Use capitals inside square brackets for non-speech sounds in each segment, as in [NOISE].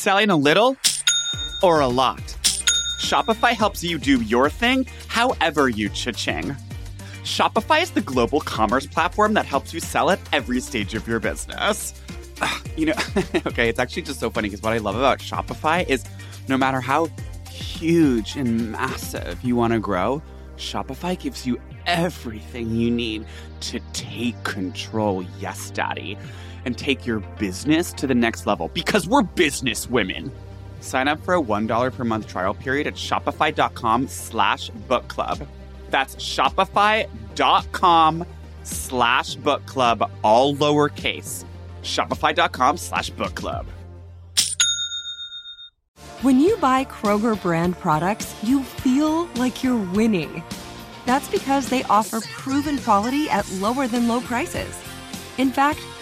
Selling a little or a lot? Shopify helps you do your thing however you cha-ching. Shopify is the global commerce platform that helps you sell at every stage of your business. [SIGHS] You know, [LAUGHS] okay, it's actually just so funny because what I love about Shopify is no matter how huge and massive you want to grow, Shopify gives you everything you need to take control, yes, daddy, and take your business to the next level because we're business women. Sign up for a $1 per month trial period at shopify.com slash book club. That's shopify.com slash book club, all lowercase. Shopify.com slash book club. When you buy Kroger brand products, you feel like you're winning. That's because they offer proven quality at lower than low prices. In fact,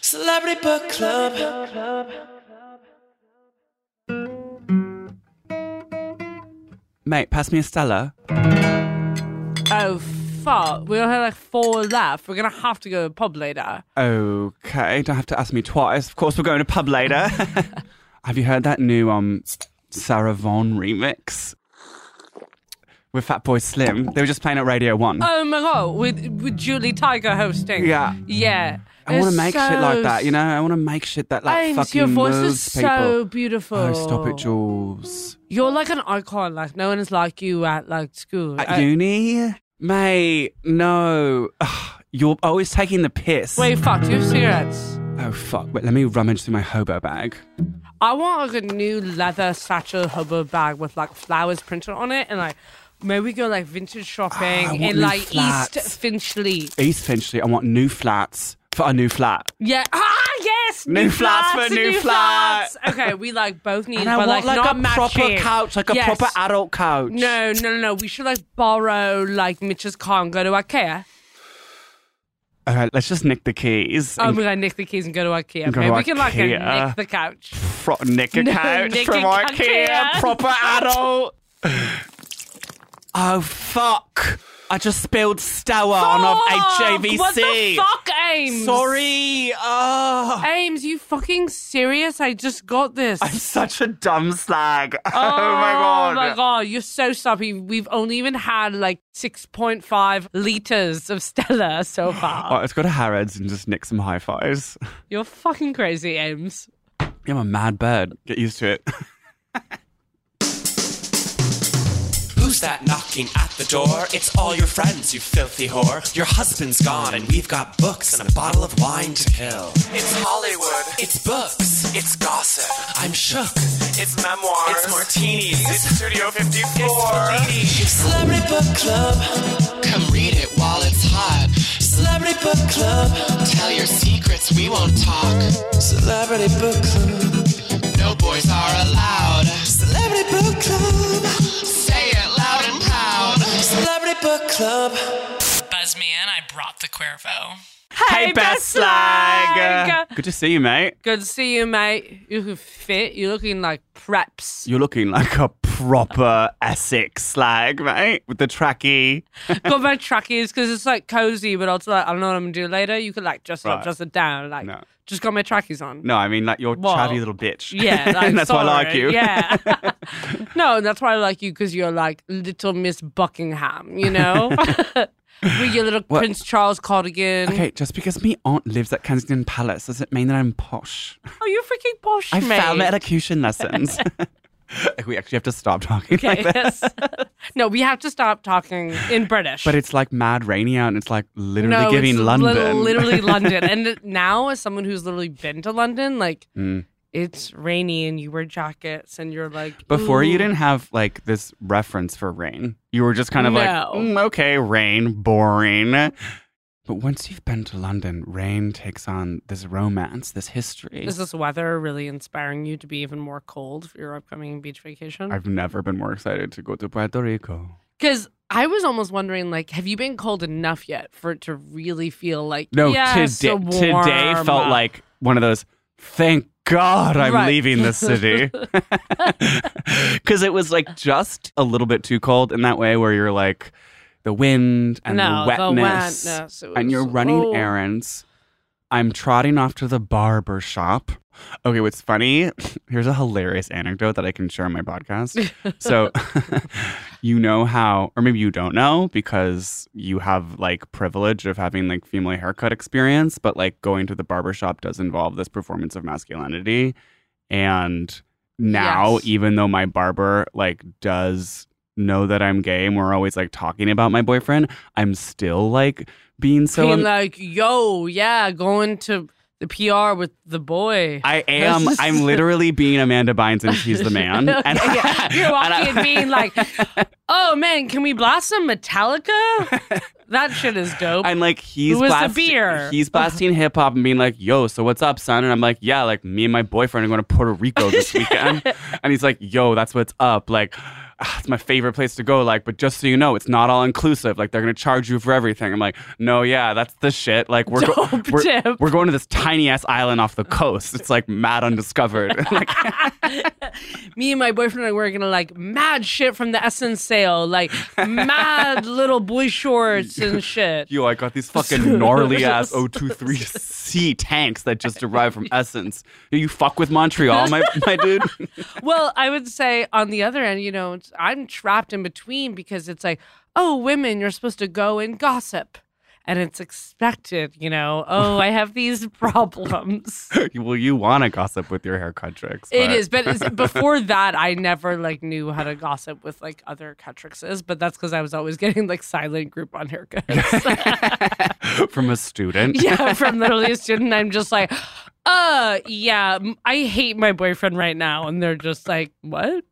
Celebrity Book Club. Mate, pass me a Stella. Oh fuck! We only have like four left. We're gonna have to go to the pub later. Okay, don't have to ask me twice. Of course, we're going to pub later. [LAUGHS] have you heard that new um Sarah Vaughan remix with Fatboy Slim? They were just playing at Radio One. Oh my god! With with Julie Tiger hosting. Yeah. Yeah. I want to make shit like that, you know. I want to make shit that like Ames, fucking your voice moves is people. so beautiful. Oh, stop it, Jules. You're like an icon. Like no one is like you at like school. At I- uni, mate. No, Ugh, [SIGHS] you're always taking the piss. Wait, fuck! Do you have cigarettes? Oh fuck! Wait, let me rummage through my hobo bag. I want like a new leather satchel hobo bag with like flowers printed on it, and like maybe we go like vintage shopping Ah, in like flats. East Finchley. East Finchley. I want new flats for a new flat. Yeah. Ah, yes. New flats for a new flat. flats. Okay, we like both need, And I but want like, like, not a matching. proper couch, like a Yes. proper adult couch. No, no, no, no. We should like borrow like Mitch's car and go to IKEA. All right, let's just nick the keys. Oh, and we're gonna nick the keys and go to IKEA. Go Okay, to we can like IKEA. nick the couch. nick a [LAUGHS] No, couch nick from a IKEA. IKEA. Proper [LAUGHS] adult. oh fuck! I just spilled Stella on of Fuck! HJVC. What the fuck, Ames? Sorry. Oh, Ames, you fucking serious? I just got this. I'm such a dumb slag. [LAUGHS] Oh, Oh my god. Oh my god, you're so sloppy. We've only even had like 6.5 liters of Stella so far. [GASPS] All right, let's go to Harrods and just nick some high fives. [LAUGHS] You're fucking crazy, Ames. I'm a mad bird. Get used to it. [LAUGHS] That knocking at the door? It's all your friends, you filthy whore. Your husband's gone, and we've got books and a bottle of wine to kill. It's Hollywood. It's books. It's gossip. I'm shook. It's memoirs. It's martinis. It's Studio 54. It's Celebrity Book Club. Come read it while it's hot. Celebrity Book Club. Tell your secrets, we won't talk. Celebrity Book Club. No boys are allowed. Celebrity Book Club. Book Club. Buzz me in, I brought the Cuervo. Hey, best slag. Good to see you, mate. Good to see you, mate. You look fit. You're looking like preps. You're looking like a proper Essex slag, mate, with the tracky. [LAUGHS] Got my trackies because it's like cozy, but also like I don't know what I'm gonna do later. You could like dress it up, Right. dress it down. Like No. Just got my trackies on. No, I mean like you're Well, chatty little bitch. Yeah, [LAUGHS] like, [LAUGHS] [LAUGHS] that's why I like you. Yeah. no, that's why I like you because you're like little Miss Buckingham, you know? With your little What? Prince Charles cardigan. Okay, just because me aunt lives at Kensington Palace doesn't mean that I'm posh. Oh, you're freaking posh, I mate. found elocution lessons. [LAUGHS] we actually have to stop talking Okay. like this. yes. [LAUGHS] no, we have to stop talking in British. But it's like mad rainy out and it's like literally no, giving it's li- London. literally [LAUGHS] London. And now, as someone who's literally been to London, like Mm. it's rainy and you wear jackets and you're like Before you didn't have like this reference for rain. You were just kind of like, "Mm, okay, rain, boring. But once you've been to London, rain takes on this romance, this history. Is this weather really inspiring you to be even more cold for your upcoming beach vacation? I've never been more excited to go to Puerto Rico. Because I was almost wondering, like, have you been cold enough yet for it to really feel like No, yes, today, a today felt like one of those. Thank God I'm Right. leaving the [LAUGHS] city. [LAUGHS] Because it was like just a little bit too cold in that way where you're like the wind and no, the wetness. wetness, and you're running oh. errands. I'm trotting off to the barber shop. Okay, what's funny? [LAUGHS] Here's a hilarious anecdote that I can share on my podcast. [LAUGHS] so, [LAUGHS] you know how, or maybe you don't know because you have like privilege of having like female haircut experience, but like going to the barber shop does involve this performance of masculinity. And now, Yes. even though my barber like does know that I'm gay and we're always like talking about my boyfriend, I'm still like being so being like, yo, yeah, going to the PR with the boy. I am. I'm literally being Amanda Bynes, and she's the man. [LAUGHS] Okay, and yeah. You're [LAUGHS] and walking I- being like, [LAUGHS] oh man, can we blast some Metallica? that shit is dope. And like he's Who blast- beer? He's blasting hip hop and being like, "Yo, so what's up, son?" And I'm like, "Yeah, like me and my boyfriend are going to Puerto Rico this weekend." and he's like, "Yo, that's what's up." Like, "Ah, it's my favorite place to go. Like, but just so you know, it's not all inclusive. Like, they're going to charge you for everything. I'm like, "No, yeah, that's the shit. Like, we're go- we're, we're going to this tiny ass island off the coast. It's like mad undiscovered. [LAUGHS] like, [LAUGHS] Me and my boyfriend are wearing like mad shit from the SSENSE sale, like mad [LAUGHS] little boy shorts and shit. Yo, I got these fucking gnarly ass 023C tanks that just arrived from SSENSE. You fuck with Montreal, my my dude. well, I would say on the other end, you know, it's- I'm trapped in between because it's like, oh, women, you're supposed to go and gossip. And it's expected, you know, oh, I have these [LAUGHS] problems. [LAUGHS] well, you want to gossip with your tricks. It but- is, but [LAUGHS] before that, I never like knew how to gossip with like other Catrixes. But that's because I was always getting like silent group on haircuts. from a student. yeah, from literally a student. I'm just like, uh, yeah, i hate my boyfriend right now, and they're just like, what?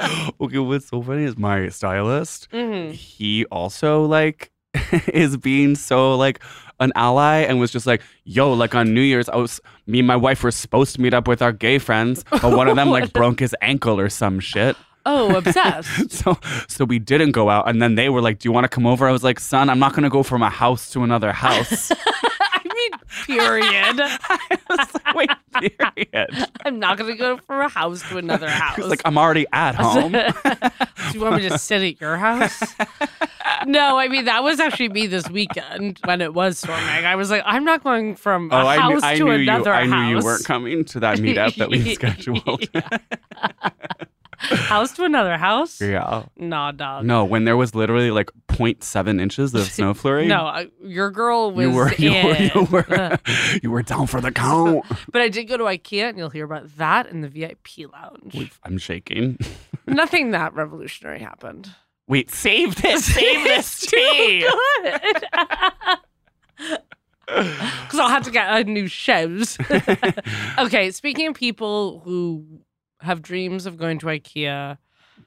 [LAUGHS] okay, what's so funny is my stylist. Mhm. He also like [LAUGHS] is being so like an ally and was just like, yo, like on New Year's, I was me and my wife were supposed to meet up with our gay friends, but one of them like [LAUGHS] broke his ankle or some shit. Oh, obsessed. So so we didn't go out and then they were like, Do you want to come over? I was like, son, I'm not gonna go from a house to another house. Mean, period. [LAUGHS] I was like, Wait, period. I'm not gonna go from a house to another [LAUGHS] house. Like, I'm already at [LAUGHS] home. Do you want me to sit at your house? no, I mean that was actually me this weekend when it was storming. I was like, I'm not going from a Oh, I knew, house I to knew you. another I knew you weren't coming to that meetup that we scheduled. [LAUGHS] house to another house? yeah. Nah, dog. No, when there was literally like 0.7 inches of snow [LAUGHS] flurry. No, I- your girl was [LAUGHS] You were, you were, in. you were, you were down for the count. but I did go to IKEA, and you'll hear about that in the VIP lounge. I'm shaking. Nothing that revolutionary happened. Wait, save this, save this tea. Because I'll have to get a new shows. okay, speaking of people who have dreams of going to IKEA,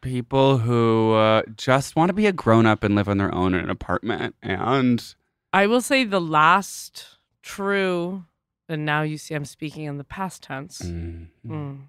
People who uh, just want to be a grown up and live on their own in an apartment. And I will say the last true, and now you see I'm speaking in the past tense, mm, mm,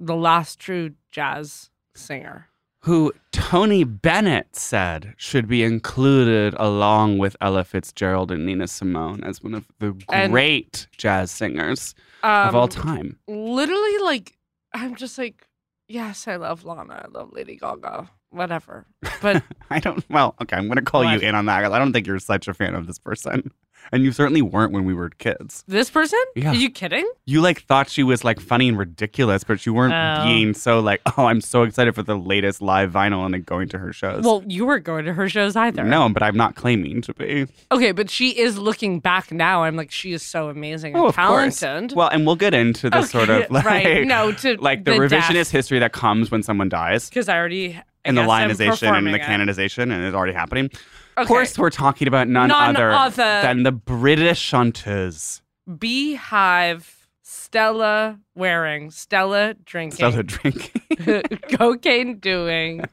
the last true jazz singer. who Tony Bennett said should be included along with Ella Fitzgerald and Nina Simone as one of the And- great jazz singers Um, of all time. Literally, like, I'm just like, yes, I love Lana. I love Lady Gaga. Whatever. But [LAUGHS] I don't. Well, okay, I'm going to call What? you in on that. I don't think you're such a fan of this person, and you certainly weren't when we were kids. this person? Yeah. Are you kidding? You like thought she was like funny and ridiculous, but you weren't Oh. being so like, [LAUGHS] oh, I'm so excited for the latest live vinyl and like going to her shows. Well, you weren't going to her shows either. no, but I'm not claiming to be. Okay, but she is looking back now. I'm like, she is so amazing and Oh, course. talented. Well, and we'll get into the sort of [LAUGHS] like, right. No, to like the, the revisionist death. history that comes when someone dies. Because I already and the lionization and the it. canonization, and it's already happening. Of course, we're talking about none, None other, other- than the British chanteuse Beehive, Stella wearing, Stella drinking, Stella drinking. [LAUGHS] cocaine doing.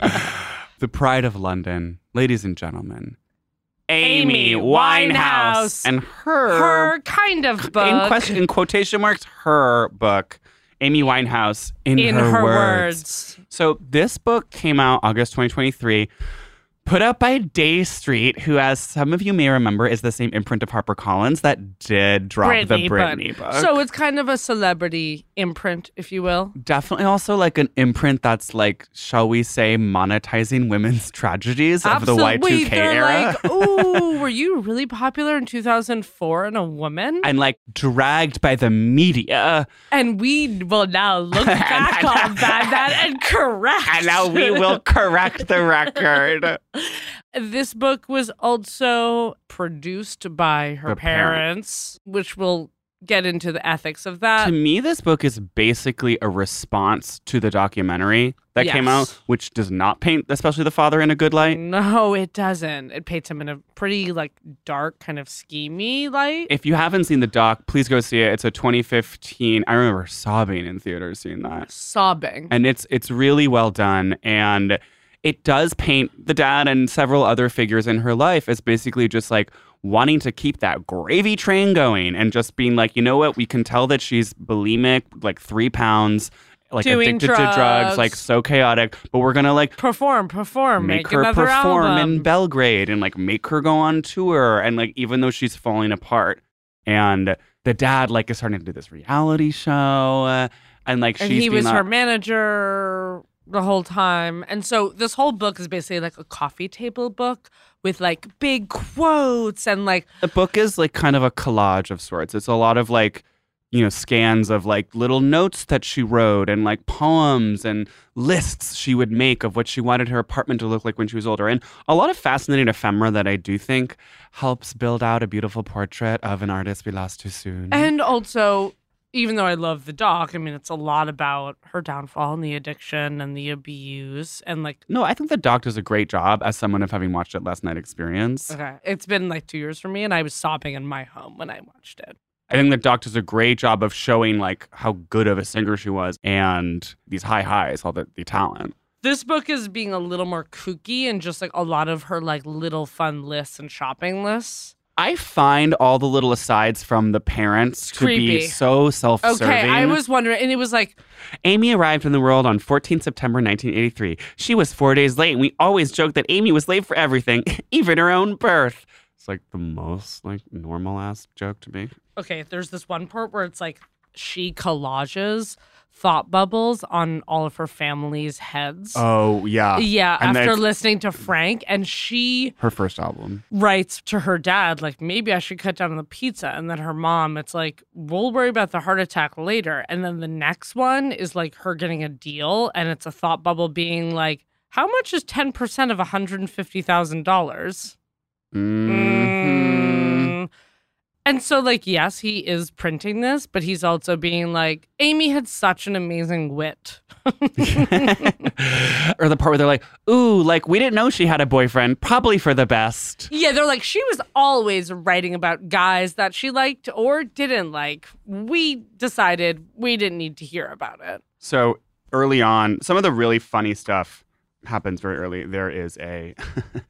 [LAUGHS] the pride of London, ladies and gentlemen, Amy Amy Winehouse. Winehouse, and her, Her kind of book. in question in quotation marks her book, Amy Winehouse in, in her, her words. words. So this book came out August 2023. Put out by Dey Street, who, as some of you may remember, is the same imprint of HarperCollins that did drop the but- Britney book. So it's kind of a celebrity imprint, if you will. definitely also like an imprint that's like, shall we say, monetizing women's [LAUGHS] tragedies of the Y2K They're era. like, [LAUGHS] ooh, were you really popular in 2004 and a woman? and like dragged by the media. And we will now [LAUGHS] look back on that, that and correct. And now we will correct the record. This book was also produced by her The parent. parents, which we'll get into the ethics of that. to me, this book is basically a response to the documentary that came out, which does not paint, especially the father, in a good light. no, it doesn't. It paints him in a pretty like dark, kind of schemy light. If you haven't seen the doc, please go see it. It's a 2015. I remember sobbing in theaters seeing that. Sobbing. and it's it's really well done and it does paint the dad and several other figures in her life as basically just like wanting to keep that gravy train going and just being like you know what we can tell that she's bulimic like three pounds like Doing addicted to drugs drugs. like so chaotic but we're gonna like perform, perform, make, make, her perform album. in Belgrade and like make her go on tour and like even though she's falling apart and the dad like is starting to do this reality show uh, and like and he was like- her manager the whole time. And so this whole book is basically like a coffee table book with like big quotes and like the book is like kind of a collage of sorts. It's a lot of like, you know, scans of like little notes that she wrote and like poems and lists she would make of what she wanted her apartment to look like when she was older. And a lot of fascinating ephemera that I do think helps build out a beautiful portrait of an artist we lost too soon. and also even though I love the doc, I mean it's a lot about her downfall and the addiction and the abuse and like no, I think the doc does a great job as someone of having watched it last night experience. okay, it's been like 2 years for me and I was sobbing in my home when I watched it. I think the doc does a great job of showing like how good of a singer she was and these high highs, all the, the talent. This book is being a little more kooky and just like a lot of her like little fun lists and shopping lists. I find all the little asides from the parents to be so self-serving. Okay, I was wondering, and it was like, Amy arrived in the world on 14 September 1983. She was four days late, and we always joked that Amy was late for everything, [LAUGHS] even her own birth. It's like the most like normal ass joke to me. okay, there's this one part where it's like she collages thought bubbles on all of her family's heads. Oh yeah, yeah, and after listening to Frank, and she her first album. writes to her dad, like, maybe I should cut down on the pizza. And then her mom, it's like, we'll worry about the heart attack later. And then the next one is like her getting a deal, and it's a thought bubble being like, how much is 10% of $150,000? Mhm. And so, like, yes, he is printing this, but he's also being like, Amy had such an amazing wit. [LAUGHS] or the part where they're like, "Ooh, like we didn't know she had a boyfriend. Probably for the best." Yeah, they're like, she was always writing about guys that she liked or didn't like. We decided we didn't need to hear about it. So early on, some of the really funny stuff happens very early. There is a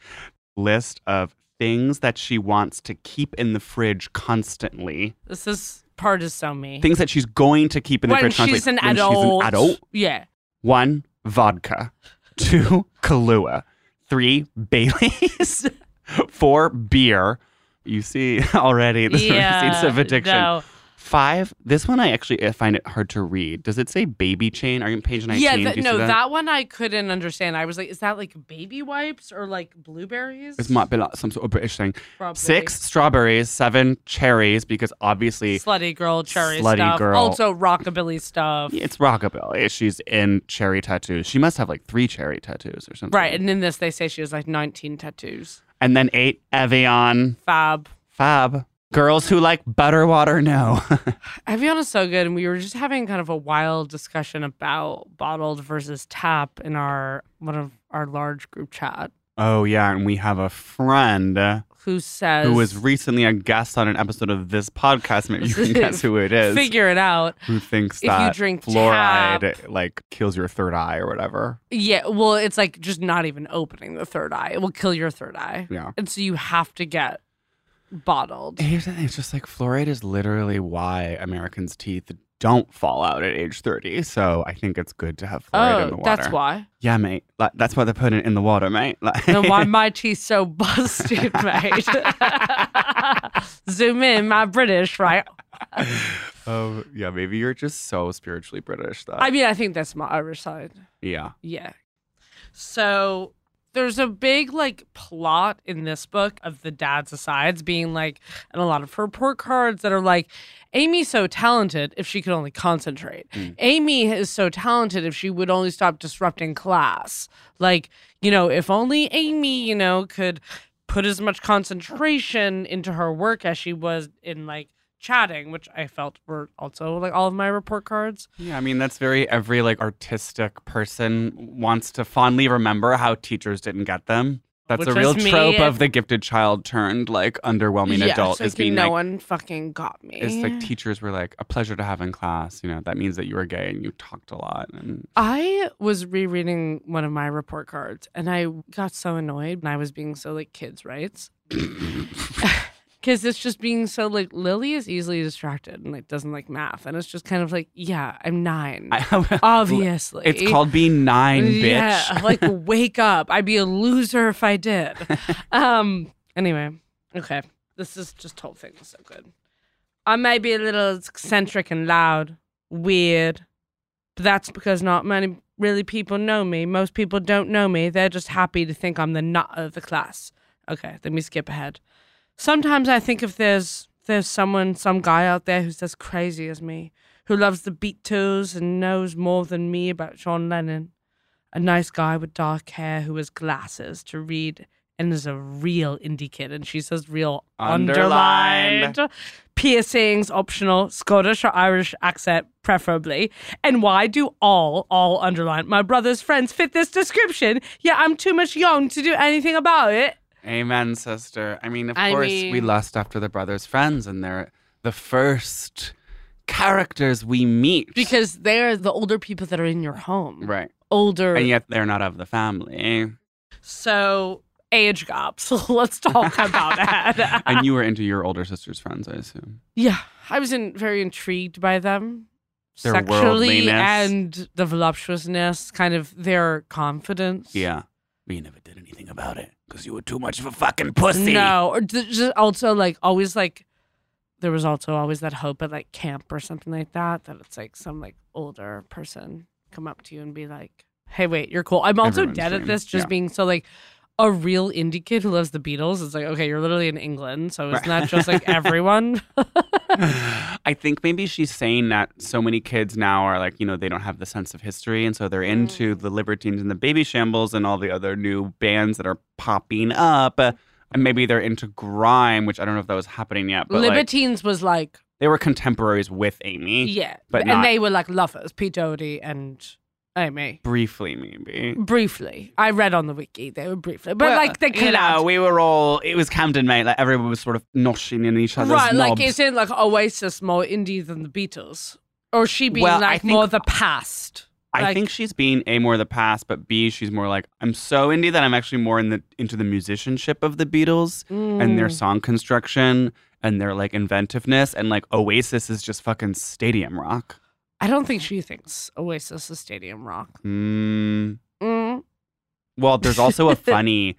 [LAUGHS] list of things that she wants to keep in the fridge constantly. This is part is so me. Things that she's going to keep in the when fridge she's an constantly. adult. When she's an adult. Yeah. One, vodka. [LAUGHS] Two, Kahlua. Three, Bailey's. [LAUGHS] Four, beer. You see [LAUGHS] already the yeah. receipts of addiction. No. Five. This one I actually find it hard to read. Does it say baby chain? Are you on page nineteen? yeah, no, that? that? one I couldn't understand. I was like, is that like baby wipes or like blueberries? This might be like some sort of British thing. Probably. Six strawberries, seven cherries, because obviously slutty girl cherry Slutty stuff. girl. Also rockabilly stuff. it's rockabilly. She's in cherry tattoos. She must have like three cherry tattoos or something. Right, and in this they say she has like 19 tattoos. And then eight Evian. Fab. Fab. Girls who like butter water, no. [LAUGHS] Evian is so good, and we were just having kind of a wild discussion about bottled versus tap in our one of our large group chat. oh yeah, and we have a friend Who says who was recently a guest on an episode of this podcast. Maybe you can guess who it is. figure it out? who thinks if you that drink fluoride like kills your third eye or whatever. Yeah, well, it's like just not even opening the third eye. It will kill your third eye. Yeah. And so you have to get bottled. Here's the thing, it's just like fluoride is literally why Americans' teeth don't fall out at age 30. So I think it's good to have fluoride in oh, the Oh, water. that's why. Yeah, mate. Like, that's why they put it in the water, mate. [LAUGHS] Like, And why my teeth so busted, [LAUGHS] mate. [LAUGHS] Zoom in, my British, right? oh, yeah, maybe you're just so spiritually British that. I mean, I think that's my Irish side. yeah. Yeah. So there's a big like plot in this book of the dad's asides being like, and a lot of her report cards that are like, Amy's so talented if she could only concentrate. Hmm. Amy is so talented if she would only stop disrupting class. Like, you know, if only Amy, you know, could put as much concentration into her work as she was in like chatting, which I felt were also like all of my report cards. Yeah, I mean that's very every like artistic person wants to fondly remember how teachers didn't get them. That's Which a real trope of the gifted child turned like underwhelming Yeah, adult is like, being no like one fucking got me. it's like teachers were like a pleasure to have in class. You know that means that you were gay and you talked a lot. And I was rereading one of my report cards and I got so annoyed and I was being so like kids' rights. [LAUGHS] [LAUGHS] Because it's just being so like Lily is easily distracted and like doesn't like math. And it's just kind of like, yeah, I'm nine. I, [LAUGHS] Obviously. it's called being nine, bitch. Yeah, like [LAUGHS] wake up. I'd be a loser if I did. [LAUGHS] um. Anyway, okay. This is just whole thing so good. I may be a little eccentric and loud, weird, but that's because not many really people know me. Most people don't know me. They're just happy to think I'm the nut of the class. Okay, let me skip ahead. Sometimes I think if there's there's someone, some guy out there who's as crazy as me, who loves the Beatles and knows more than me about John Lennon. A nice guy with dark hair who has glasses to read and is a real indie kid. And she says real Underlined. underlined. Piercings optional, Scottish or Irish accent preferably. And why do all, all underlined? My brother's friends fit this description. Yeah, I'm too much young to do anything about it. Amen, sister. I mean, of I course, we lust after the brothers' friends, and they're the first characters we meet. Because they're the older people that are in your home. right, Older. and yet they're not of the family. So age gap. So [LAUGHS] let's talk about that. [LAUGHS] and you were into your older sister's friends, I assume. yeah, I was in, very intrigued by them. Their sexually worldliness. and the voluptuousness, kind of their confidence. Yeah, but you never did anything about it because you were too much of a fucking pussy. No, or th- just also like always like there was also always that hope at like camp or something like that that it's like some like older person come up to you and be like, "Hey, wait, you're cool." I'm also Everyone's dead at this, just Yeah. being so like a real indie kid who loves the Beatles. It's like, okay, you're literally in England, so it's not just like [LAUGHS] everyone. [LAUGHS] I think maybe she's saying that so many kids now are like, you know, they don't have the sense of history. And so they're into mm. the Libertines and the Babyshambles and all the other new bands that are popping up. And maybe they're into grime, which I don't know if that was happening yet. But like, Libertines was like, they were contemporaries with Amy. yeah, But and not- they were like lovers, Pete Doherty and Amy. Briefly, maybe. Briefly, I read on the wiki they were briefly, but Well, like they you know, we were all, it was Camden, mate. Like everyone was sort of noshing in each other's right, like is it like Oasis more indie than the Beatles, or she being Well, like think- more the past? I Like- think she's being a more the past, but b she's more like I'm so indie that I'm actually more in the into the musicianship of the Beatles and their Mm. song construction and their like inventiveness and like Oasis is just fucking stadium rock. I don't think she thinks Oasis is stadium rock. Mm. Mm. Well, there's also a [LAUGHS] funny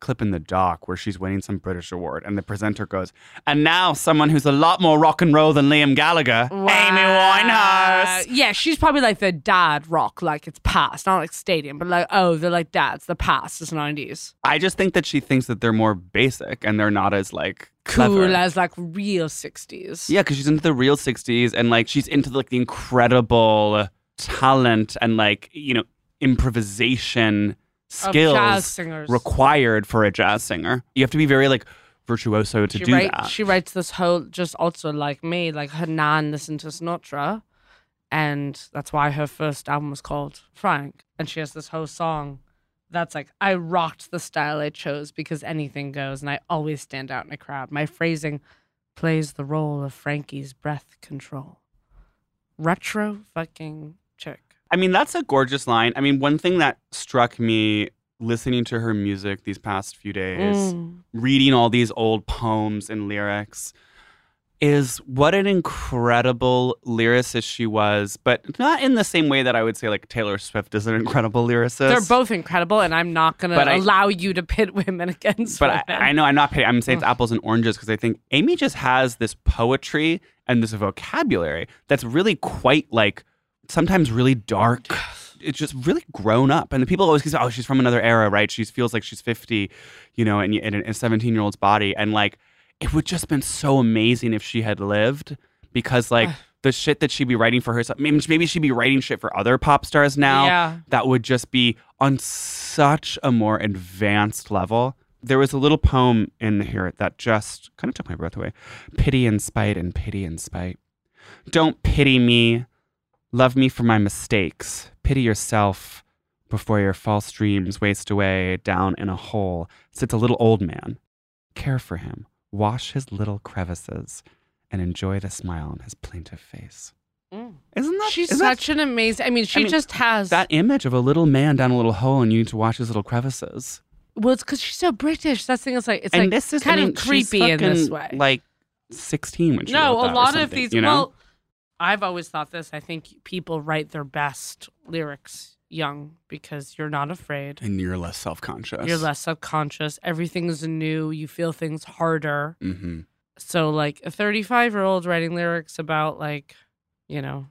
clip in the doc where she's winning some British award, and the presenter goes, "And now someone who's a lot more rock and roll than Liam Gallagher, Amy Winehouse." Yeah, she's probably like the dad rock, like it's past, not like stadium, but like oh, they're like dads, the past is nineties. I just think that she thinks that they're more basic and they're not as like Cool clever. as like real sixties. Yeah, because she's into the real 60s and like she's into like the incredible talent and like, you know, improvisation skills singers. required for a jazz singer. You have to be very like virtuoso to she do write, that. She writes this whole just also like me, like her nan listened to Sinatra, and that's why her first album was called Frank. And she has this whole song that's like I rocked the style I chose because anything goes, and I always stand out in a crowd. My phrasing plays the role of Frankie's breath control. Retro fucking chick. I mean, that's a gorgeous line. I mean, one thing that struck me listening to her music these past few days, Mm. reading all these old poems and lyrics, is what an incredible lyricist she was, but not in the same way that I would say like Taylor Swift is an incredible lyricist. They're both incredible, and I'm not gonna But I- allow you to pit women [LAUGHS] against But I, women. I know I'm not paying. I'm saying it's apples and oranges because I think Amy just has this poetry and this vocabulary that's really quite like sometimes really dark. [SIGHS] It's just really grown up, and the people always say, "Oh, she's from another era, right?" She feels like she's 50, you know, and in a 17 year old's body, and like it would just been so amazing if she had lived because like. [SIGHS] The shit that she'd be writing for herself, maybe, maybe she'd be writing shit for other pop stars now Yeah. that would just be on such a more advanced level. There was a little poem in here that just kind of took my breath away. Pity and spite and pity and spite. Don't pity me. Love me for my mistakes. Pity yourself before your false dreams waste away down in a hole. Sits a little old man. Care for him. Wash his little crevices and enjoy the smile on his plaintive face. Mm. Isn't that She's isn't that such an amazing. I mean, she mean, just has that image of a little man down a little hole and you need to watch his little crevices. Well, it's because she's so British. That's the thing. It's like it's and like this is kind I mean, of creepy in this way. Like sixteen when she no, a that lot of these. You know? Well, I've always thought this. I think people write their best lyrics young because you're not afraid. and you're less self conscious. You're less subconscious. Everything's new. You feel things harder. Mm-hmm. So, like a 35 year old writing lyrics about like, you know,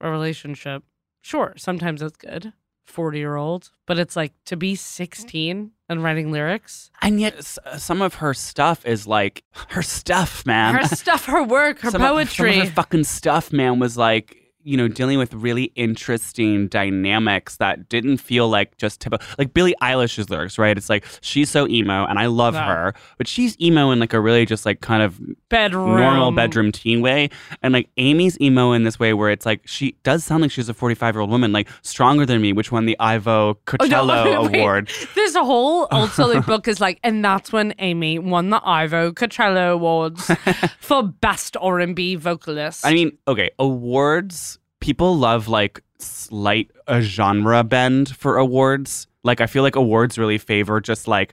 a relationship. Sure, sometimes it's good. 40 year old, but it's like to be 16 and writing lyrics. And yet, s- some of her stuff is like her stuff, man. her stuff, her work, her [LAUGHS] some Of, poetry. some of her fucking stuff, man, was like you know dealing with really interesting dynamics that didn't feel like just typical. Like Billie Eilish's lyrics, right? It's like she's so emo, and I love her, but she's emo in like a really just like kind of bedroom. normal bedroom teen way. And like Amy's emo in this way where it's like she does sound like she's a 45 year old woman, like stronger than me, which won the Ivor Oh, no, [LAUGHS] wait. Award. There's a whole [LAUGHS] also book is like, and that's when Amy won the Ivor Novello Awards [LAUGHS] for best R and B vocalist. I mean, okay, awards, people love like slight a genre bend for awards. Like I feel like awards really favor just like,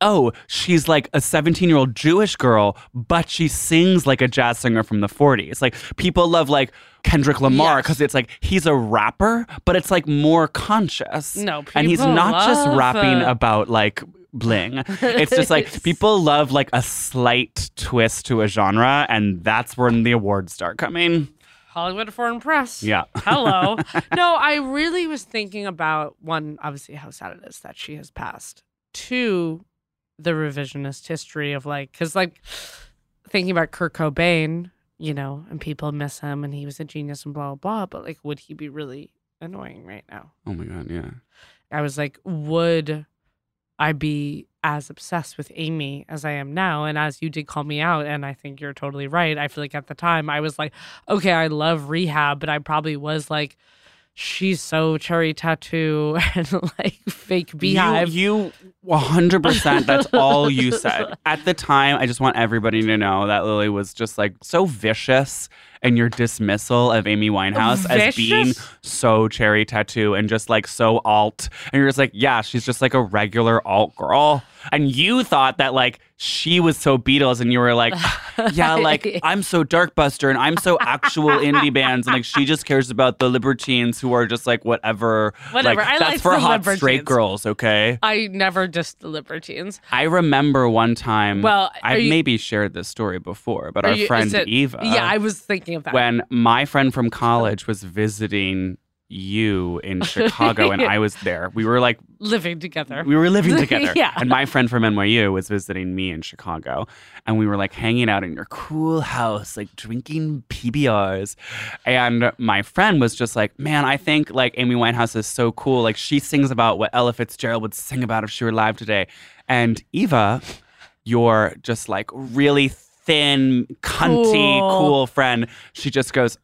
oh, she's like a 17 year old Jewish girl, but she sings like a jazz singer from the 40s. Like people love like Kendrick Lamar Yes. because it's like he's a rapper, but it's like more conscious. No, and he's not just rapping uh, about like bling. It's just like [LAUGHS] people love like a slight twist to a genre, and that's when the awards start coming. Hollywood Foreign Press. Yeah. [LAUGHS] Hello. no, I really was thinking about one, obviously, how sad it is that she has passed. Two, the revisionist history of like, because like thinking about Kurt Cobain, you know, and people miss him and he was a genius and blah, blah, blah. But like, would he be really annoying right now? Oh my god, yeah. I was like, would I be as obsessed with Amy as I am now? And as you did call me out, and I think you're totally right. I feel like at the time I was like, okay, I love rehab, but I probably was like, she's so cherry tattoo [LAUGHS] and like fake beehive. You, you 100%, that's all you [LAUGHS] said. At the time, I just want everybody to know that Lily was just like so vicious in your dismissal of Amy Winehouse as being so cherry tattoo and just like so alt. And you're just like, yeah, she's just like a regular alt girl. And you thought that like she was so Beatles, and you were like, [LAUGHS] yeah, like I'm so Dark Buster, and I'm so actual indie [LAUGHS] bands, and like she just cares about the libertines who are just like whatever. Whatever. Like, I that's like for the hot straight girls, okay? I never just the libertines. I remember one time. Well, I've you- maybe shared this story before, but our you- friend it- Eva. Yeah, I was thinking of that. when my friend from college was visiting you in [LAUGHS] Chicago and I was there. We were like living together. we were living [LAUGHS] together. Yeah. And my friend from NYU was visiting me in Chicago. And we were like hanging out in your cool house, like drinking PBRs. And my friend was just like, Man, I think like Amy Winehouse is so cool. Like she sings about what Ella Fitzgerald would sing about if she were alive today. And Eva, your just like really thin, cunty, Cool. cool friend, she just goes,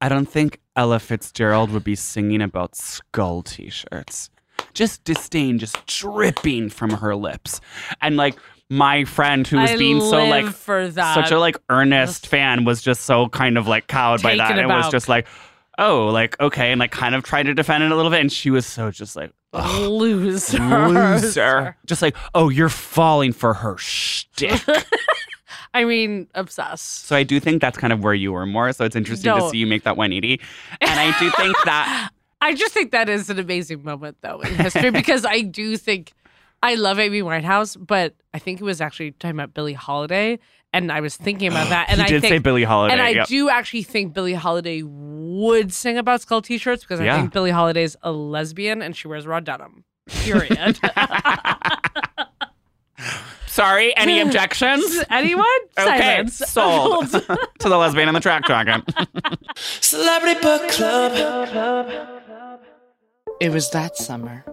I don't think Ella Fitzgerald would be singing about skull t shirts. Just disdain just dripping from her lips. And like my friend who was I being so like for that. such a like earnest fan was just so kind of like cowed by that. Taken And was just like, oh, like okay, and like kind of tried to defend it a little bit. And she was so just like "Ugh, loser. loser. Just like, oh, you're falling for her shtick. [LAUGHS] I mean, obsessed. So I do think that's kind of where you were more. So it's interesting to see you make that 180. And I do think that [LAUGHS] I just think that is an amazing moment, though, in history because I do think I love Amy Winehouse, but I think it was actually talking about Billie Holiday, and I was thinking about that, [GASPS] and he I did think, say Billie Holiday. and I yep. do actually think Billie Holiday would sing about skull t-shirts because I Yeah. think Billie Holiday's a lesbian and she wears raw denim. Period. [LAUGHS] [LAUGHS] Sorry, any [LAUGHS] objections? Anyone? Okay, Silence. sold [LAUGHS] [LAUGHS] to the lesbian and the track dragon. Celebrity Book Club. It was that summer.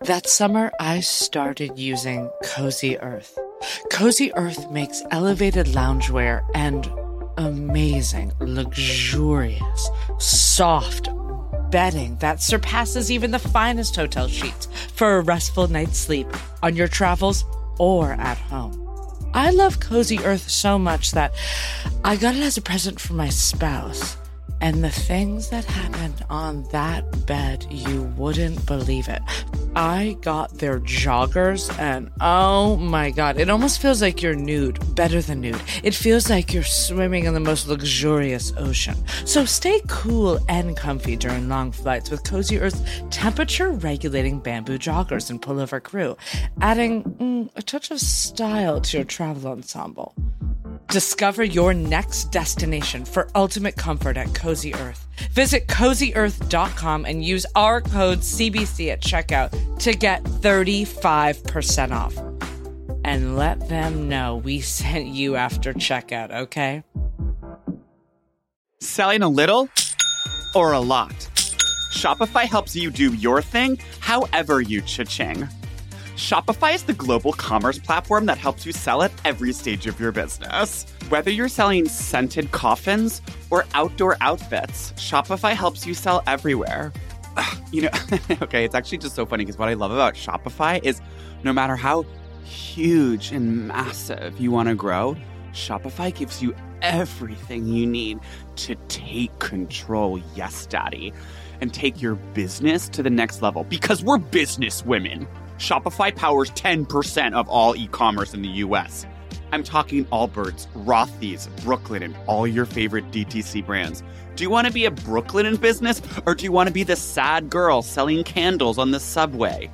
That summer, I started using Cozy Earth. Cozy Earth makes elevated loungewear and amazing, luxurious, soft bedding that surpasses even the finest hotel sheets for a restful night's sleep on your travels or at home. I love Cozy Earth so much that I got it as a present for my spouse. And the things that happened on that bed, you wouldn't believe it. I got their joggers, and oh my god, it almost feels like you're nude, better than nude. It feels like you're swimming in the most luxurious ocean. So stay cool and comfy during long flights with Cozy Earth's temperature regulating bamboo joggers and pullover crew, adding mm, a touch of style to your travel ensemble. Discover your next destination for ultimate comfort at Cozy Earth. Visit cozyearth.com and use our code CBC at checkout to get 35% off. And let them know we [LAUGHS] sent you after checkout, okay? Selling a little or a lot? Shopify helps you do your thing however you cha-ching. Shopify is the global commerce platform that helps you sell at every stage of your business. Whether you're selling scented coffins or outdoor outfits, Shopify helps you sell everywhere. You know, [LAUGHS] okay, it's actually just so funny because what I love about Shopify is no matter how huge and massive you want to grow, Shopify gives you everything you need to take control, yes, daddy, and take your business to the next level because we're business women. Shopify powers 10% of all e commerce in the US. I'm talking Allbirds, Rothy's, Brooklinen, and all your favorite DTC brands. Do you want to be a Brooklinen in business or do you want to be the sad girl selling candles on the subway?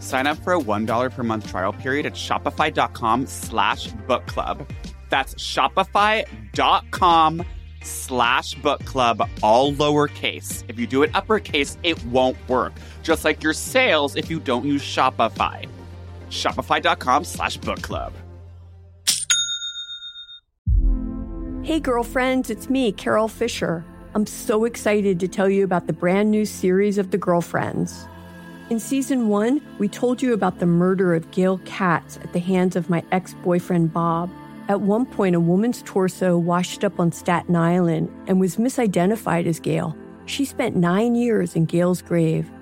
Sign up for a $1 per month trial period at shopify.com slash book club. That's shopify.com slash book club, all lowercase. If you do it uppercase, it won't work. Just like your sales if you don't use Shopify. Shopify.com slash book club. Hey, girlfriends, it's me, Carol Fisher. I'm so excited to tell you about the brand new series of The Girlfriends. In season one, we told you about the murder of Gail Katz at the hands of my ex boyfriend, Bob. At one point, a woman's torso washed up on Staten Island and was misidentified as Gail. She spent nine years in Gail's grave,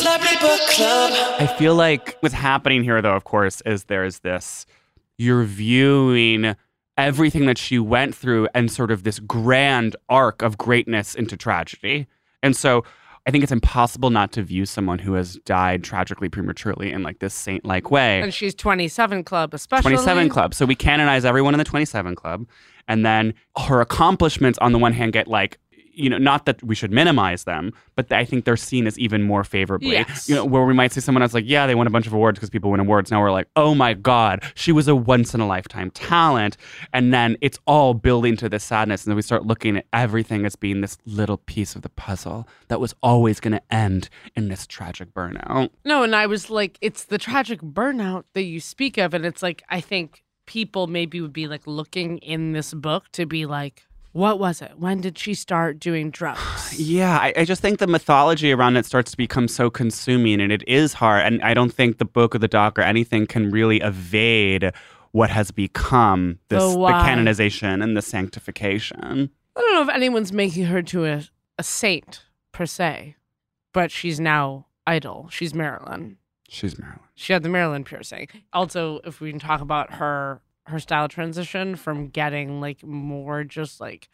Celebrity Book Club. I feel like what's happening here, though, of course, is there's this you're viewing everything that she went through and sort of this grand arc of greatness into tragedy. And so I think it's impossible not to view someone who has died tragically prematurely in like this saint like way. And she's 27 Club, especially. 27 Club. So we canonize everyone in the 27 Club. And then her accomplishments, on the one hand, get like, you know, not that we should minimize them, but I think they're seen as even more favorably. Yes. You know, where we might see someone else like, yeah, they won a bunch of awards because people win awards. Now we're like, oh my God, she was a once in a lifetime talent. And then it's all building to this sadness. And then we start looking at everything as being this little piece of the puzzle that was always going to end in this tragic burnout. No, and I was like, it's the tragic burnout that you speak of. And it's like, I think people maybe would be like looking in this book to be like, what was it? When did she start doing drugs? [SIGHS] Yeah, I, I just think the mythology around it starts to become so consuming, and it is hard. And I don't think the book or the doc or anything can really evade what has become this The the, canonization and the sanctification. I don't know if anyone's making her to a, a saint per se, but she's now idol. She's Marilyn. She's Marilyn. She had the Marilyn piercing. Also, if we can talk about her her style transition from getting like more just like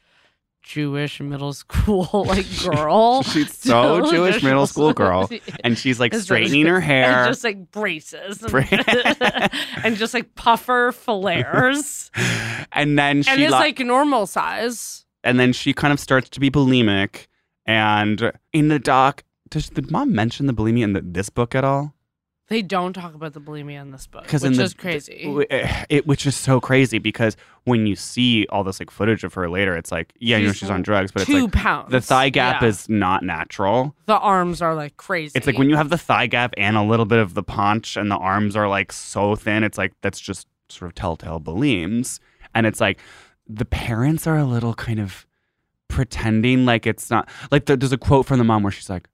Jewish middle [LAUGHS] school like girl. [LAUGHS] She's so to Jewish middle school girl, [LAUGHS] and she's like straightening her hair. and just like braces Bra- and just like puffer flares and then she and it's lo- like normal size and then she kind of starts to be bulimic. And in the doc, does did mom mention the bulimia in the, this book at all? They don't talk about the bulimia in this book which in the, is crazy eh, It, which is so crazy because when you see all this like footage of her later, it's like, yeah, you know, She's she's on drugs, but it's two like pounds the thigh gap Yeah. is not natural. the arms are like crazy It's like when you have the thigh gap and a little bit of the paunch, and the arms are like so thin. It's like that's just sort of telltale bulims, and it's like the parents are a little kind of pretending like it's not like there- there's a quote from the mom where she's like.